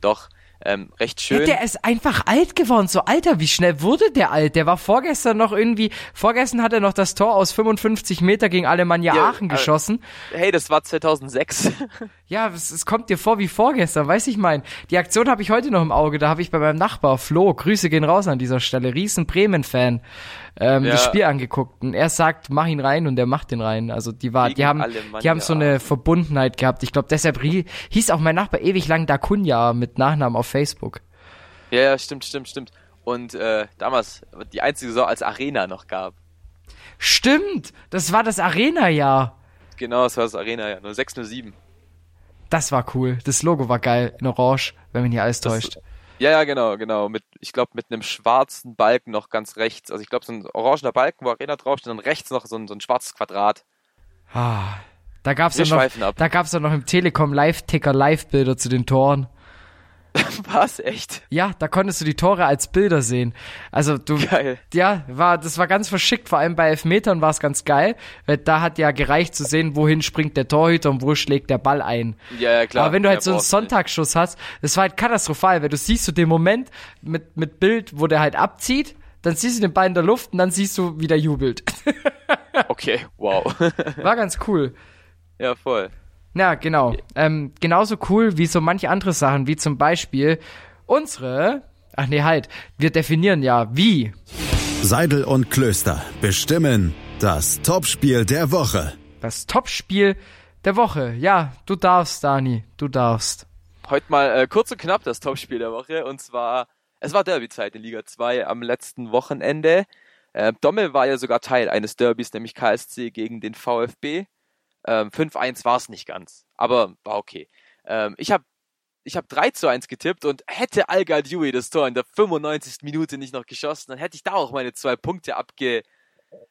doch, ähm, recht Ja, schön. der ist einfach alt geworden. So, Alter, wie schnell wurde der alt? Der war vorgestern noch irgendwie, vorgestern hat er noch das Tor aus 55 Meter gegen Alemannia Ja, Aachen äh, geschossen. Hey, das war 2006. Ja, es, es kommt dir vor wie vorgestern, weiß ich mein. Die Aktion habe ich heute noch im Auge. Da habe ich bei meinem Nachbar Flo, Grüße gehen raus an dieser Stelle, riesen Bremen-Fan, ähm, Ja. das Spiel angeguckt. Und er sagt, mach ihn rein und der macht den rein. Also die war, die haben, Alemannia die haben so eine Verbundenheit gehabt. Ich glaube, deshalb hieß auch mein Nachbar ewig lang Dacunia mit Nachnamen auf Facebook. ja, ja, stimmt, stimmt, stimmt. Und äh, damals die einzige Saison als Arena noch gab. Stimmt, das war das Arena-Jahr. Genau, das war das Arena, ja, nur 607. Das war cool. Das Logo war geil, in Orange, wenn mich nicht alles Das- täuscht. Ja, ja, genau, genau. Mit, ich glaube, mit einem schwarzen Balken noch ganz rechts. Also ich glaube, so ein orangener Balken, wo Arena draufsteht, und rechts noch so ein, so ein schwarzes Quadrat. Ah, da gab's Wir ja noch, schweifen ab. da gab's ja noch im Telekom Live-Ticker Live-Bilder zu den Toren. Was? Echt? Ja, da konntest du die Tore als Bilder sehen. Also du, Geil. ja, war, das war ganz verschickt. Vor allem bei Elfmetern war es ganz geil, weil da hat ja gereicht zu sehen, wohin springt der Torhüter und wo schlägt der Ball ein. Ja, ja, klar. Aber wenn du halt so einen. Sonntagsschuss hast, das war halt katastrophal, weil du siehst so den Moment mit, mit Bild, wo der halt abzieht, dann siehst du den Ball in der Luft und dann siehst du, wie der jubelt. Okay, wow. War ganz cool. ja, voll. Ja, genau. Ähm, genauso cool wie so manche andere Sachen, wie zum Beispiel unsere. Ach nee, halt. Wir definieren ja, wie. Seidel und Klöster bestimmen das Topspiel der Woche. Das Topspiel der Woche. Ja, du darfst, Dani. Du darfst. Heute mal äh, kurz und knapp das Topspiel der Woche. Und zwar, es war Derbyzeit in Liga 2 am letzten Wochenende. Äh, Dommel war ja sogar Teil eines Derbys, nämlich KSC gegen den VfB. Ähm, 5-1 war es nicht ganz, aber war okay. Ähm, ich habe ich hab 3 zu 1 getippt und hätte Al Dewey das Tor in der 95. Minute nicht noch geschossen, dann hätte ich da auch meine zwei Punkte abge,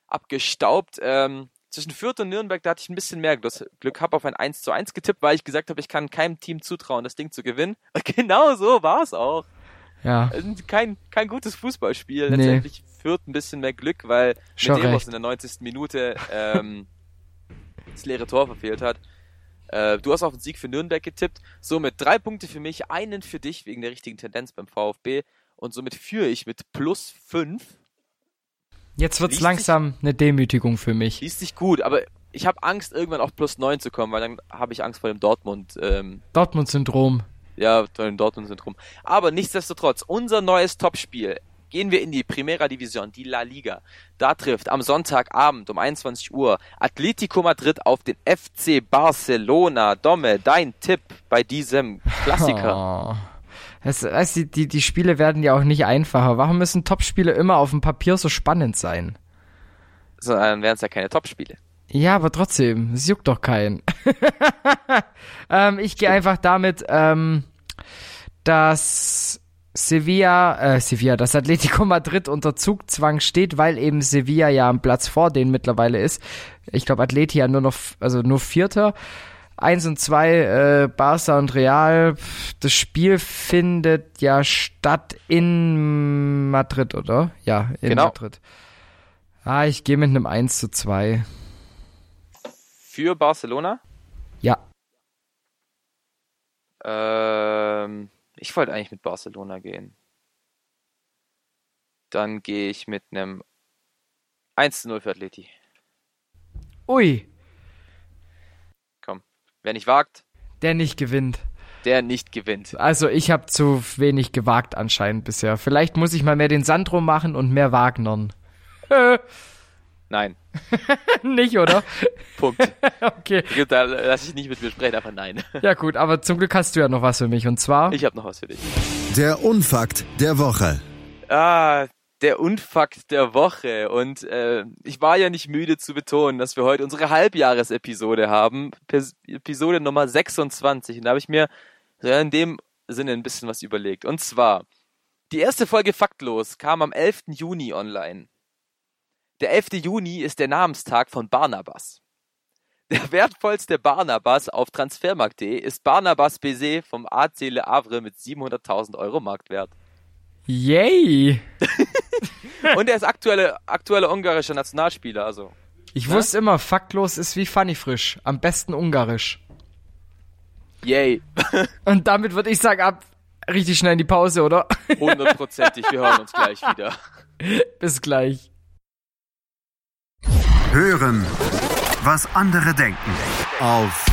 abgestaubt. Ähm, zwischen Fürth und Nürnberg, da hatte ich ein bisschen mehr Glück, habe auf ein 1 zu 1 getippt, weil ich gesagt habe, ich kann keinem Team zutrauen, das Ding zu gewinnen. Und genau so war es auch. Ja. Kein, kein gutes Fußballspiel. Nee. Letztendlich Fürth ein bisschen mehr Glück, weil Schon Medeiros recht. in der 90. Minute ähm, das leere Tor verfehlt hat. Äh, du hast auf den Sieg für Nürnberg getippt. Somit drei Punkte für mich, einen für dich wegen der richtigen Tendenz beim VfB. Und somit führe ich mit plus fünf. Jetzt wird's Liest langsam eine Demütigung für mich. Liest sich gut, aber ich habe Angst, irgendwann auf plus neun zu kommen, weil dann habe ich Angst vor dem Dortmund. Ähm, Dortmund-Syndrom. Ja, vor dem Dortmund-Syndrom. Aber nichtsdestotrotz, unser neues Topspiel. Gehen wir in die Primera Division, die La Liga. Da trifft am Sonntagabend um 21 Uhr Atletico Madrid auf den FC Barcelona. Domme, dein Tipp bei diesem Klassiker. Oh. Es, du, die, die Spiele werden ja auch nicht einfacher. Warum müssen Topspiele immer auf dem Papier so spannend sein? So, dann wären es ja keine Topspiele. Ja, aber trotzdem, es juckt doch keinen. ähm, ich gehe einfach damit, ähm, dass Sevilla, äh, Sevilla, dass Atletico Madrid unter Zugzwang steht, weil eben Sevilla ja am Platz vor denen mittlerweile ist. Ich glaube, Atleti ja nur noch, also nur Vierter. Eins und zwei, äh, Barca und Real. Das Spiel findet ja statt in Madrid, oder? Ja, in Genau. Madrid. Ah, ich gehe mit einem 1 zu 2. Für Barcelona? Ja. Ähm, ich wollte eigentlich mit Barcelona gehen. Dann gehe ich mit einem 1 zu 0 für Atleti. Ui, Komm. Wer nicht wagt, der nicht gewinnt. der nicht gewinnt. Also ich habe zu wenig gewagt anscheinend bisher. Vielleicht muss ich mal mehr den Sandro machen und mehr Wagnern. Nein. nicht, oder? Punkt. Okay. Gut, Da lass ich nicht mit mir sprechen, einfach nein. Ja gut, aber zum Glück hast du ja noch was für mich. Und zwar, Ich habe noch was für dich. Der Unfakt der Woche. Ah, der Unfakt der Woche. Und äh, ich war ja nicht müde zu betonen, dass wir heute unsere Halbjahresepisode haben. Pers Episode Nummer 26. Und da habe ich mir in dem Sinne ein bisschen was überlegt. Und zwar, die erste Folge Faktlos kam am 11. Juni online. Der 11. Juni ist der Namenstag von Barnabas. Der wertvollste Barnabas auf transfermarkt.de ist Barnabas Baiser vom AC Le Havre mit 700.000 Euro Marktwert. yay! Und er ist aktuelle, aktueller ungarischer Nationalspieler, also. Ich Na? wusste immer, faktlos ist wie funny frisch. Am besten ungarisch. Yay. Und damit würde ich sagen, ab richtig schnell in die Pause, oder? Hundertprozentig. Wir hören uns gleich wieder. Bis gleich. Hören, was andere denken. Auf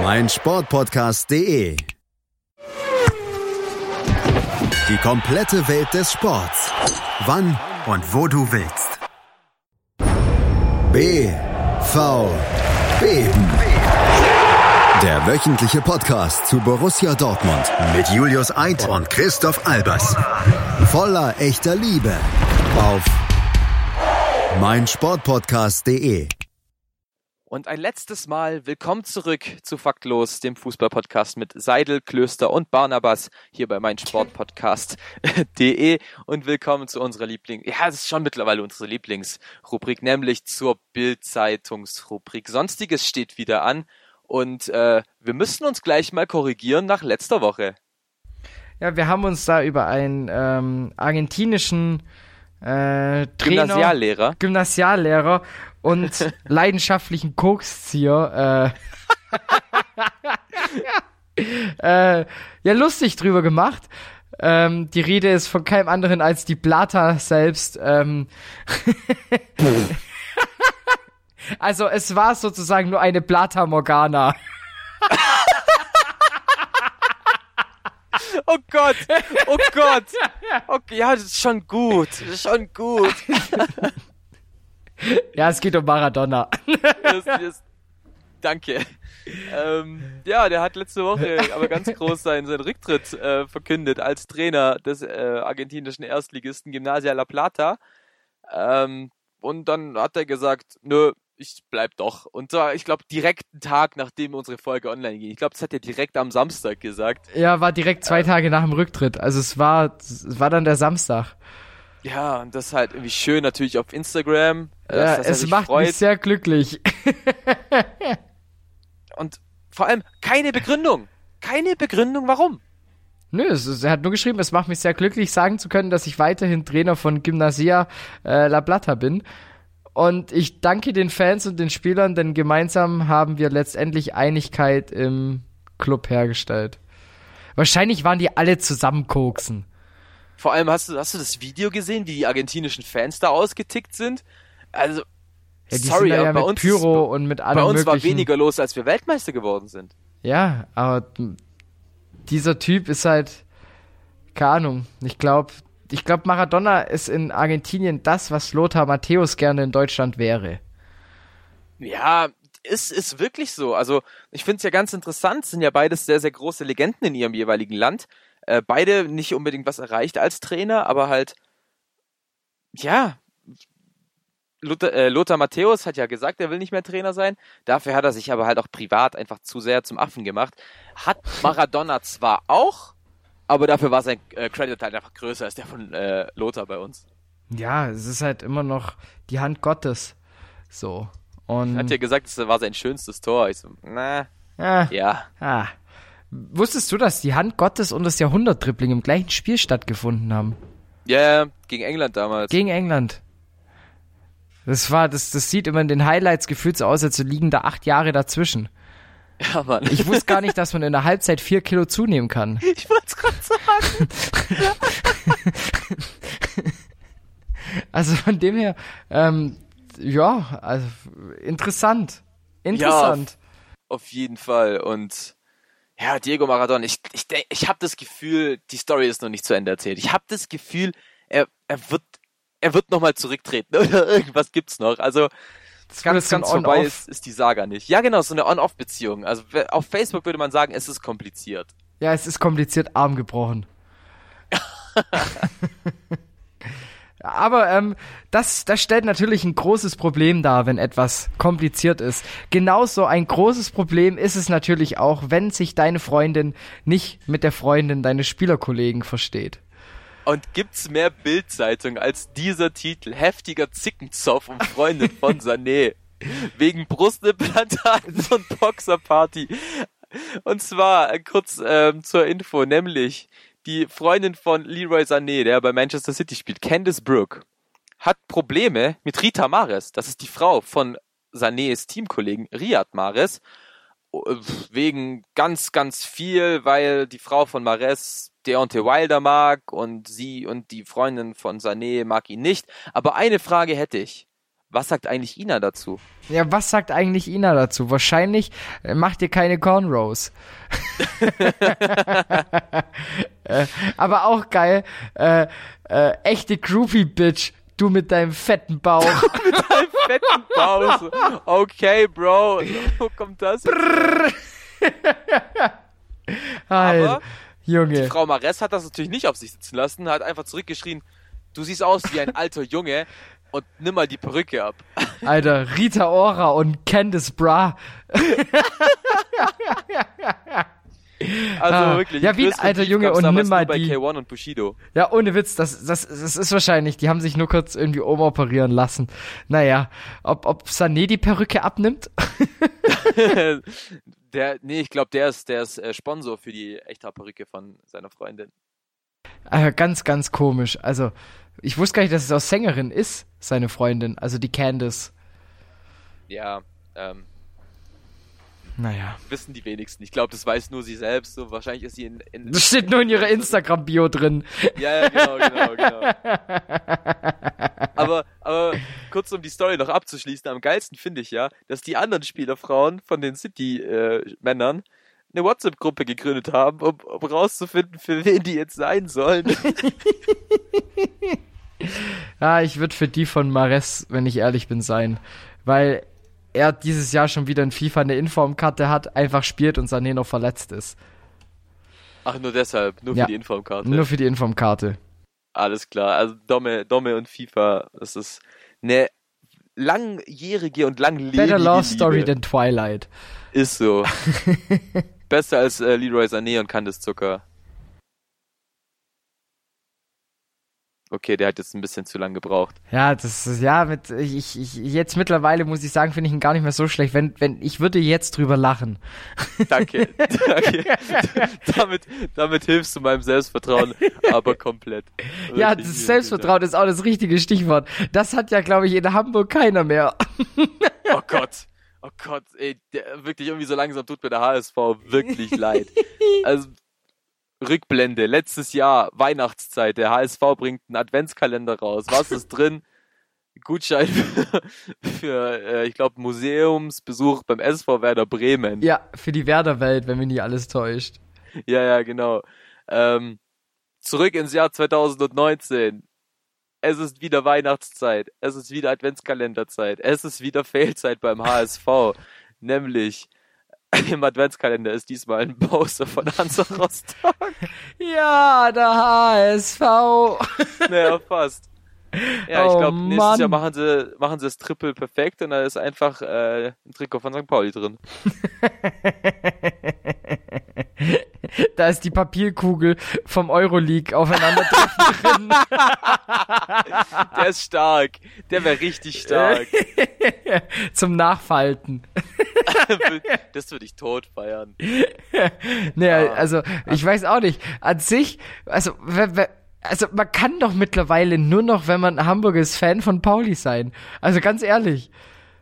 meinsportpodcast.de. Die komplette Welt des Sports. Wann und wo du willst. BV Beben. Der wöchentliche Podcast zu Borussia Dortmund mit Julius Eid und Christoph Albers. Voller echter Liebe auf meinsportpodcast.de. Und ein letztes Mal willkommen zurück zu Faktlos, dem Fußballpodcast mit Seidel, Klöster und Barnabas hier bei meinsportpodcast.de und willkommen zu unserer Liebling, ja, das ist schon mittlerweile unsere Lieblingsrubrik, nämlich zur Bild-Zeitungsrubrik. Sonstiges steht wieder an und äh, wir müssen uns gleich mal korrigieren nach letzter Woche. Ja, wir haben uns da über einen ähm, argentinischen äh, Trainer, Gymnasiallehrer. Gymnasiallehrer und leidenschaftlichen Kokszieher äh, äh, ja lustig drüber gemacht. Ähm, die Rede ist von keinem anderen als die Plata selbst. Ähm, also es war sozusagen nur eine Plata Morgana. Oh Gott, oh Gott. Okay, ja, das ist schon gut, das ist schon gut. Ja, es geht um Maradona. Das, das, danke. Ähm, ja, der hat letzte Woche aber ganz groß seinen, seinen Rücktritt äh, verkündet als Trainer des äh, argentinischen Erstligisten Gimnasia La Plata. Ähm, und dann hat er gesagt, nö, ich bleib doch. Und zwar, ich glaube, direkt einen Tag, nachdem unsere Folge online ging. Ich glaube, das hat er direkt am Samstag gesagt. Ja, war direkt zwei Tage nach dem Rücktritt. Also es war, es war dann der Samstag. Ja, und das ist halt irgendwie schön natürlich auf Instagram. äh, Ja, es macht freut. mich sehr glücklich. Und vor allem keine Begründung. Keine Begründung, warum. Nö, es, er hat nur geschrieben, es macht mich sehr glücklich, sagen zu können, dass ich weiterhin Trainer von Gymnasia äh, La Plata bin. Und ich danke den Fans und den Spielern, denn gemeinsam haben wir letztendlich Einigkeit im Club hergestellt. Wahrscheinlich waren die alle zusammen koksen. Vor allem hast du, hast du das Video gesehen, wie die argentinischen Fans da ausgetickt sind? Also, Ja, sorry, da ja aber bei uns, Pyro und mit allem bei uns war weniger los, als wir Weltmeister geworden sind. Ja, aber dieser Typ ist halt, keine Ahnung, ich glaube, ich glaube, Maradona ist in Argentinien das, was Lothar Matthäus gerne in Deutschland wäre. Ja, ist, ist wirklich so. Also, ich finde es ja ganz interessant, sind ja beides sehr, sehr große Legenden in ihrem jeweiligen Land. Äh, beide nicht unbedingt was erreicht als Trainer, aber halt, ja, Lothar, äh, Lothar Matthäus hat ja gesagt, er will nicht mehr Trainer sein. Dafür hat er sich aber halt auch privat einfach zu sehr zum Affen gemacht. Hat Maradona zwar auch, aber dafür war sein äh, Credit halt einfach größer als der von äh, Lothar bei uns. Ja, es ist halt immer noch die Hand Gottes. So. Und Hat ja gesagt, das war sein schönstes Tor. Ich so, na, ah, ja. ah. Wusstest du, dass die Hand Gottes und das Jahrhundert-Dribbling im gleichen Spiel stattgefunden haben? Ja, yeah, gegen England damals. Gegen England. Das war, das, das sieht immer in den Highlights gefühlt so aus, als liegen da acht Jahre dazwischen. ja, Mann. Ich wusste gar nicht, dass man in der Halbzeit vier Kilo zunehmen kann. Ich wollte es gerade sagen. Also von dem her, ähm, ja, also interessant. Interessant. Auf jeden Fall. Und ja, Diego Maradona, ich, ich, denk- ich habe das Gefühl, die Story ist noch nicht zu Ende erzählt. Ich habe das Gefühl, er, er wird er wird nochmal zurücktreten oder irgendwas gibt's noch. Also ganz, ganz vorbei ist, ist die Saga nicht. Ja, genau, so eine On-Off-Beziehung. Also auf Facebook würde man sagen, es ist kompliziert. Ja, es ist kompliziert, Arm gebrochen. Aber ähm, das, das stellt natürlich ein großes Problem dar, wenn etwas kompliziert ist. Genauso ein großes Problem ist es natürlich auch, wenn sich deine Freundin nicht mit der Freundin deines Spielerkollegen versteht. Und gibt's mehr Bildzeitung als dieser Titel? Heftiger Zickenzoff um Freundin von Sané. Wegen Brustimplantaten und Boxerparty. Und zwar äh, kurz ähm, zur Info, nämlich die Freundin von Leroy Sané, der bei Manchester City spielt, Candice Brooke, hat Probleme mit Rita Mares. Das ist die Frau von Sanés Teamkollegen Riyad Mares. Äh, Wegen ganz, ganz viel, weil die Frau von Mares Deontay Wilder mag und sie und die Freundin von Sané mag ihn nicht. Aber eine Frage hätte ich. Was sagt eigentlich Ina dazu? Ja, was sagt eigentlich Ina dazu? Wahrscheinlich äh, macht ihr keine Cornrows. äh, aber auch geil, äh, äh, echte Groupie-Bitch, du mit deinem fetten Bauch. Fetten Pause. Okay, Bro. Wo kommt das? Aber Junge. Frau Mares hat das natürlich nicht auf sich sitzen lassen, hat einfach zurückgeschrien, du siehst aus wie ein alter Junge und nimm mal die Perücke ab. Alter, Rita Ora und Candice Bra. Also Ah, wirklich. ja, wie ein alter Junge und nimm mal die- K1 und Bushido. Ja, ohne Witz, das, das, das ist wahrscheinlich, die haben sich nur kurz irgendwie umoperieren lassen. Naja, ob, ob Sané die Perücke abnimmt? der, nee, ich glaube, der ist, der ist äh, Sponsor für die Echthaar-Perücke von seiner Freundin. Äh, ganz, ganz komisch. Also, ich wusste gar nicht, dass es auch Sängerin ist, seine Freundin, also die Candice. Ja, ähm, Naja. wissen die wenigsten. Ich glaube, das weiß nur sie selbst. So, wahrscheinlich ist sie in, in Das steht nur in ihrer Instagram-Bio drin. Ja, ja, genau, genau, genau. Aber, aber kurz um die Story noch abzuschließen, am geilsten finde ich ja, dass die anderen Spielerfrauen von den City-Männern eine WhatsApp-Gruppe gegründet haben, um, um rauszufinden, für wen die jetzt sein sollen. Ja, ich würde für die von Mares, wenn ich ehrlich bin, sein. Weil er dieses Jahr schon wieder in FIFA eine Informkarte hat, einfach spielt und Sané noch verletzt ist. Ach, nur deshalb, nur Ja. für die Informkarte. Nur für die Informkarte. Alles klar. Also Domme, Domme und FIFA, das ist eine langjährige und langlebige Better Love. Story than Twilight. Ist so. Besser als äh, Leroy Sané und Candice Zucker. Okay, der hat jetzt ein bisschen zu lang gebraucht. Ja, das ist, ja, mit, ich, ich, jetzt mittlerweile muss ich sagen, finde ich ihn gar nicht mehr so schlecht, wenn, wenn, ich würde jetzt drüber lachen. Danke, danke. damit, damit hilfst du meinem Selbstvertrauen, aber komplett. ja, das Selbstvertrauen ist auch das richtige Stichwort. Das hat ja, glaube ich, in Hamburg keiner mehr. Oh Gott. Oh Gott, ey, der, wirklich irgendwie so langsam tut mir der HSV wirklich leid. Also, Rückblende, letztes Jahr, Weihnachtszeit, der HSV bringt einen Adventskalender raus. Was ist drin? Gutschein für, für äh, ich glaube, Museumsbesuch beim SV Werder Bremen. Ja, für die Werderwelt, wenn mich nicht alles täuscht. Ja, ja, genau. Ähm, zurück ins Jahr 2019. Es ist wieder Weihnachtszeit. Es ist wieder Adventskalenderzeit. Es ist wieder Fehlzeit beim HSV. Nämlich im Adventskalender ist diesmal ein Poster von Hansa Rostock. Ja, der HSV. naja, fast. Ja, ich Oh, glaube, nächstes Mann. Jahr machen sie, machen sie das Triple perfekt und da ist einfach äh, ein Trikot von St. Pauli drin. da ist die Papierkugel vom Euroleague aufeinandertreffen drin. Der ist stark. Der wäre richtig stark. Zum Nachfalten. das würde ich tot feiern. Naja, Ah. also, ich weiß auch nicht. An sich, also, also, man kann doch mittlerweile nur noch, wenn man Hamburger ist, Fan von Pauli sein. Also, ganz ehrlich.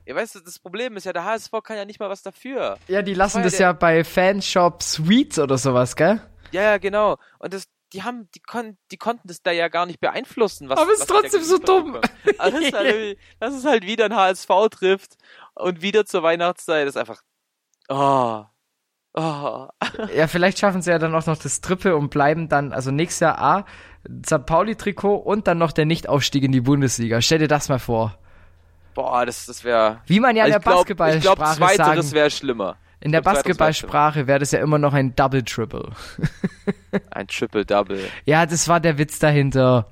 Ja, weißt du, das Problem ist ja, der HSV kann ja nicht mal was dafür. Ja, die lassen ja das der- ja bei Fanshop Sweets oder sowas, gell? Ja, ja, genau. Und das, die haben, die konnten, die konnten das da ja gar nicht beeinflussen. Was, Aber es ist was trotzdem so dumm. Aber das ist halt, dass es halt wieder ein HSV trifft und wieder zur Weihnachtszeit ist einfach, oh, oh. Ja, vielleicht schaffen sie ja dann auch noch das Triple und bleiben dann, also nächstes Jahr A, St. Pauli-Trikot und dann noch der Nichtaufstieg in die Bundesliga. Stell dir das mal vor. Boah, das, das wäre. Wie man ja in der ich glaube, Basketballsprache glaub, zweiteres wäre schlimmer. In der Basketballsprache wäre das ja immer noch ein Double-Triple. Ein Triple-Double. Ja, das war der Witz dahinter.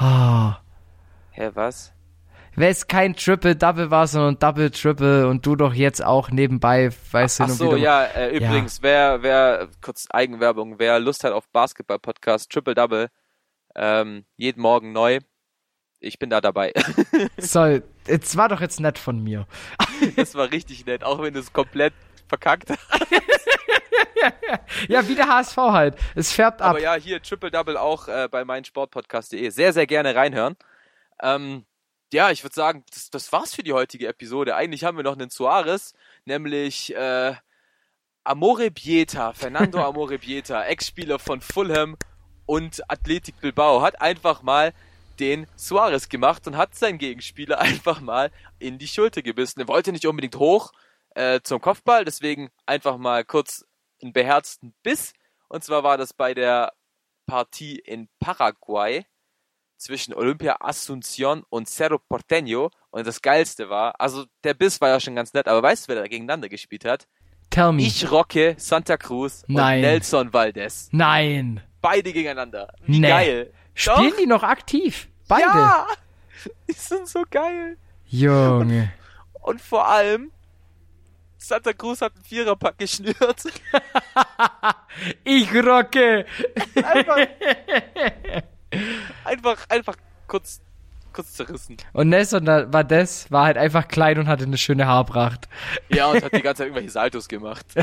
Oh. Hä, was? Wenn es kein Triple-Double war, sondern Double-Triple und du doch jetzt auch nebenbei, weißt du, Ach hin und so, ja, äh, übrigens, wer, wer, kurz Eigenwerbung, wer Lust hat auf Basketball-Podcast, Triple-Double, ähm, jeden Morgen neu. Ich bin da dabei. Soll, jetzt war doch jetzt nett von mir. das war richtig nett, auch wenn du es komplett verkackt. Ja, wie der HSV halt. Es färbt ab. Aber ja, hier Triple Double auch äh, bei meinsportpodcast.de. Sehr, sehr gerne reinhören. Ähm, ja, ich würde sagen, das, das war's für die heutige Episode. Eigentlich haben wir noch einen Suarez, nämlich äh, Amore Bieta, Fernando Amore Bieta, Ex-Spieler von Fulham und Athletic Bilbao, hat einfach mal den Suarez gemacht und hat seinen Gegenspieler einfach mal in die Schulter gebissen. Er wollte nicht unbedingt hoch äh, zum Kopfball, deswegen einfach mal kurz einen beherzten Biss. Und zwar war das bei der Partie in Paraguay zwischen Olympia Asunción und Cerro Porteño. Und das Geilste war, also der Biss war ja schon ganz nett, aber weißt du, wer da gegeneinander gespielt hat? Tell me. Ich Rocke Santa Cruz Nein. und Nelson Valdez. Nein. Beide gegeneinander. Wie Nee. geil. Spielen Doch? die noch aktiv? Beide. Ja! Die sind so geil. Junge. Und vor allem, Santa Cruz hat einen Viererpack geschnürt. Ich rocke. Einfach, einfach, einfach kurz, kurz zerrissen. Und Nelson war das, war halt einfach klein und hatte eine schöne Haarpracht. Ja, und hat die ganze Zeit irgendwelche Saltos gemacht.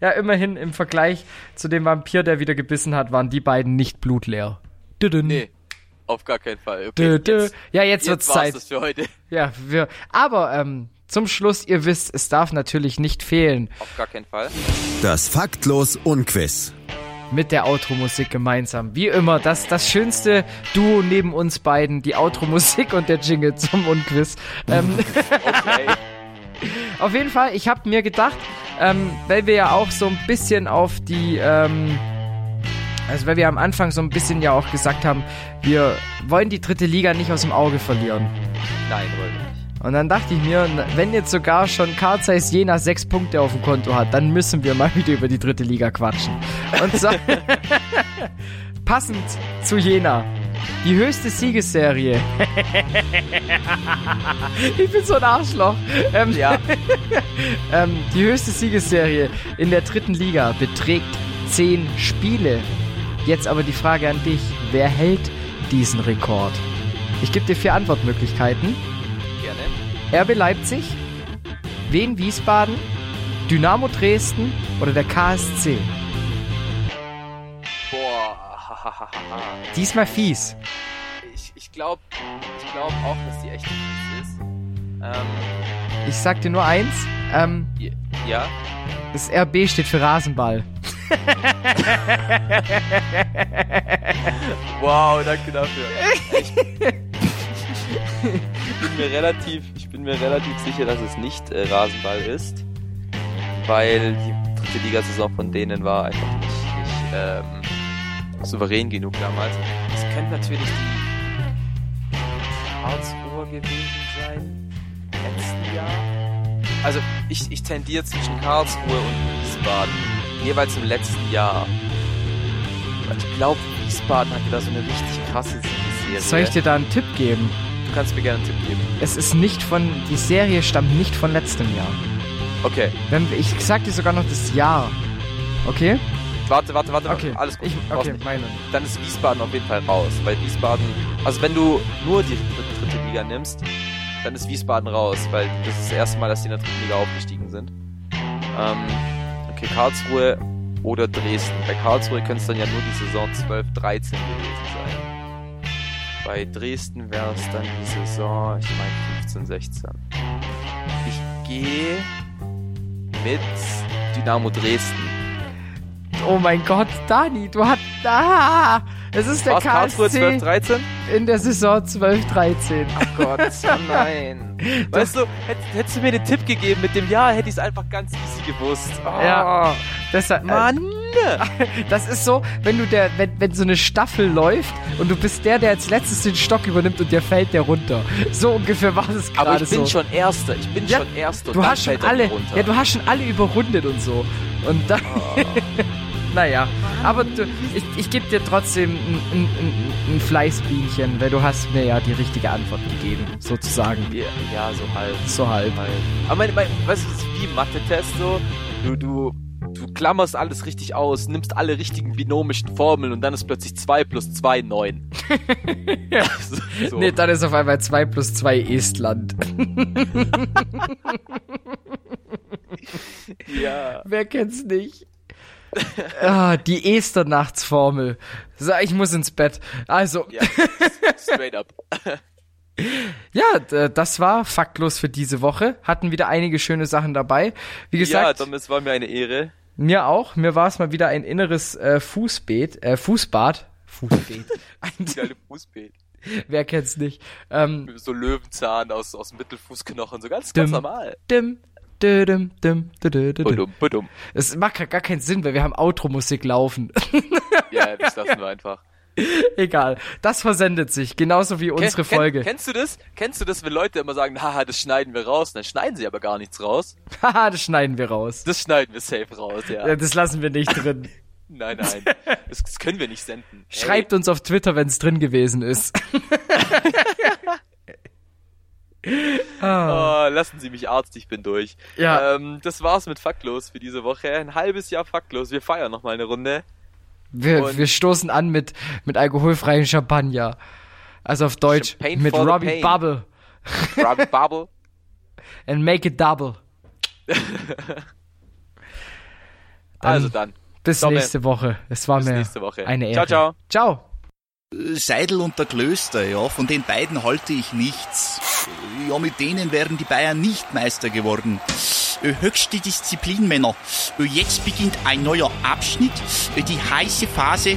Ja, immerhin im Vergleich zu dem Vampir, der wieder gebissen hat, waren die beiden nicht blutleer. Düdün. Nee, auf gar keinen Fall. Okay, Dö, dö. jetzt, Ja, jetzt, jetzt wird's Zeit. das für heute. Ja, wir, aber ähm, zum Schluss, ihr wisst, es darf natürlich nicht fehlen. Auf gar keinen Fall. Das Faktlos Unquiz. Mit der Outro-Musik gemeinsam. Wie immer, das, das schönste Duo neben uns beiden, die Outro-Musik und der Jingle zum Unquiz. Ähm, Okay. Auf jeden Fall, ich habe mir gedacht, ähm, weil wir ja auch so ein bisschen auf die, ähm, also weil wir am Anfang so ein bisschen ja auch gesagt haben, wir wollen die dritte Liga nicht aus dem Auge verlieren. Nein, wollen wir nicht. Und dann dachte ich mir, wenn jetzt sogar schon Carl Zeiss Jena sechs Punkte auf dem Konto hat, dann müssen wir mal wieder über die dritte Liga quatschen. Und so, passend zu Jena. Die höchste Siegesserie. ich bin so ein Arschloch. Ähm, Ja, ähm, die höchste Siegesserie in der dritten Liga beträgt 10 Spiele. Jetzt aber die Frage an dich. Wer hält diesen Rekord? Ich gebe dir vier Antwortmöglichkeiten. RB Leipzig, Wien Wiesbaden, Dynamo Dresden oder der KSC? Boah. Diesmal fies. ich ich glaube ich glaub auch, dass die echt fies ist. Ähm, Ich sag dir nur eins. Ähm, ja. das RB steht für Rasenball. Wow, danke dafür. Ich, bin mir relativ, bin mir relativ sicher, dass es nicht äh, Rasenball ist, weil die dritte Ligasaison von denen war einfach nicht, nicht ähm, souverän genug damals. Es könnte natürlich die Karlsruher gewesen sein im letzten Jahr. Also ich, ich tendiere zwischen Karlsruhe und Wiesbaden, jeweils im letzten Jahr. Ich glaube, Wiesbaden hatte da so eine richtig krasse Serie. Soll ich dir da einen Tipp geben? Du kannst mir gerne einen Tipp geben. Es ist nicht von, die Serie stammt nicht von letztem Jahr. Okay, Wenn, ich sag dir sogar noch das Jahr. Okay? warte, warte, warte. Okay. Alles gut. Ich, okay, meine. Dann ist Wiesbaden auf jeden Fall raus, weil Wiesbaden, also wenn du nur die dritte, dritte Liga nimmst, dann ist Wiesbaden raus, weil das ist das erste Mal, dass die in der dritten Liga aufgestiegen sind. Ähm, okay, Karlsruhe oder Dresden. Bei Karlsruhe könnte es dann ja nur die Saison 12, 13 gewesen sein. Bei Dresden wäre es dann die Saison, ich meine 15, 16. Ich gehe mit Dynamo Dresden. Oh mein Gott, Dani, du hast. Ah, es ist der Karlsruhe 12, KSC 13? in der Saison 12-13. Oh Gott, oh nein. Weißt du, hätt, hättest du mir den Tipp gegeben mit dem Ja, hätte ich es einfach ganz easy gewusst. Oh, Ja. Deshalb, Mann. Das ist so, wenn du der, wenn, wenn so eine Staffel läuft und du bist der, der als letztes den Stock übernimmt und dir fällt der runter. So ungefähr war es gerade Aber ich bin so. schon Erster. Ich bin Ja, schon Erster. du hast schon alle, runter. ja, du hast schon alle überrundet und so. Und dann, naja, aber du, ich, ich gebe dir trotzdem ein, ein, ein, ein Fleißbienchen, weil du hast mir ja die richtige Antwort gegeben, sozusagen. ja, ja, so halb. So halb. halb. Aber mein, mein, weißt du, wie Mathe-Test so. Du, du, du klammerst alles richtig aus, nimmst alle richtigen binomischen Formeln und dann ist plötzlich 2 plus 2 9. so, so. Nee, dann ist auf einmal 2 plus 2 Estland. ja. Wer kennt's nicht? ah, die Esternachtsformel. So, ich muss ins Bett. Also, ja. Straight up. ja, das war faktlos für diese Woche. Hatten wieder einige schöne Sachen dabei. Wie ja, gesagt, Tom, es war mir eine Ehre. Mir auch. Mir war es mal wieder ein inneres äh, Fußbeet, äh, Fußbad. Fußbeet. ein, Fußbild. wer kennt's nicht? Ähm, So Löwenzahn aus, aus Mittelfußknochen, so ganz, ganz normal. dim, dim. Badum, badum. Es macht gar keinen Sinn, weil wir haben Outro-Musik laufen. Ja, das lassen wir einfach. Egal. Das versendet sich. Genauso wie unsere Ken- Folge. Ken, kennst du das? Kennst du das, wenn Leute immer sagen, haha, das schneiden wir raus? Dann schneiden sie aber gar nichts raus. Haha, das schneiden wir raus. Das schneiden wir safe raus, ja. Ja, das lassen wir nicht drin. Nein, nein. Das, das können wir nicht senden. Schreibt uns auf Twitter, wenn es drin gewesen ist. Oh, lassen Sie mich Arzt, ich bin durch. Ja. Ähm, das war's mit Faktlos für diese Woche. Ein halbes Jahr Faktlos. Wir feiern noch mal eine Runde. Wir, Und- wir stoßen an mit, mit alkoholfreien Champagner. Also auf Deutsch Champagne mit Robbie. Bubble. Robbie Bubble. And make it double. Also dann. Bis Domme. nächste Woche. Es war Bis mir nächste Woche. eine Ehre. Ciao, ciao. Ciao. Seidel und der Klöster, ja, von den beiden halte ich nichts. Ja, mit denen wären die Bayern nicht Meister geworden. Äh, Höchste Disziplin, Männer. Äh, Jetzt beginnt ein neuer Abschnitt, äh, die heiße Phase.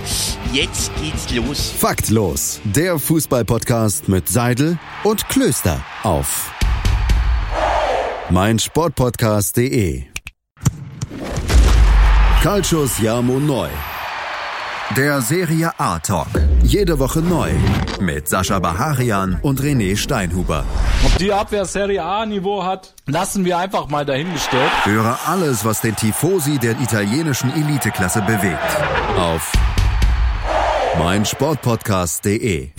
Jetzt geht's los. Faktlos, der Fußballpodcast mit Seidel und Klöster auf meinsportpodcast.de. Calcius Jamo Neu. Der Serie A Talk. Jede Woche neu. Mit Sascha Baharian und René Steinhuber. Ob die Abwehr Serie A Niveau hat, lassen wir einfach mal dahingestellt. Höre alles, was den Tifosi der italienischen Eliteklasse bewegt. Auf meinsportpodcast.de.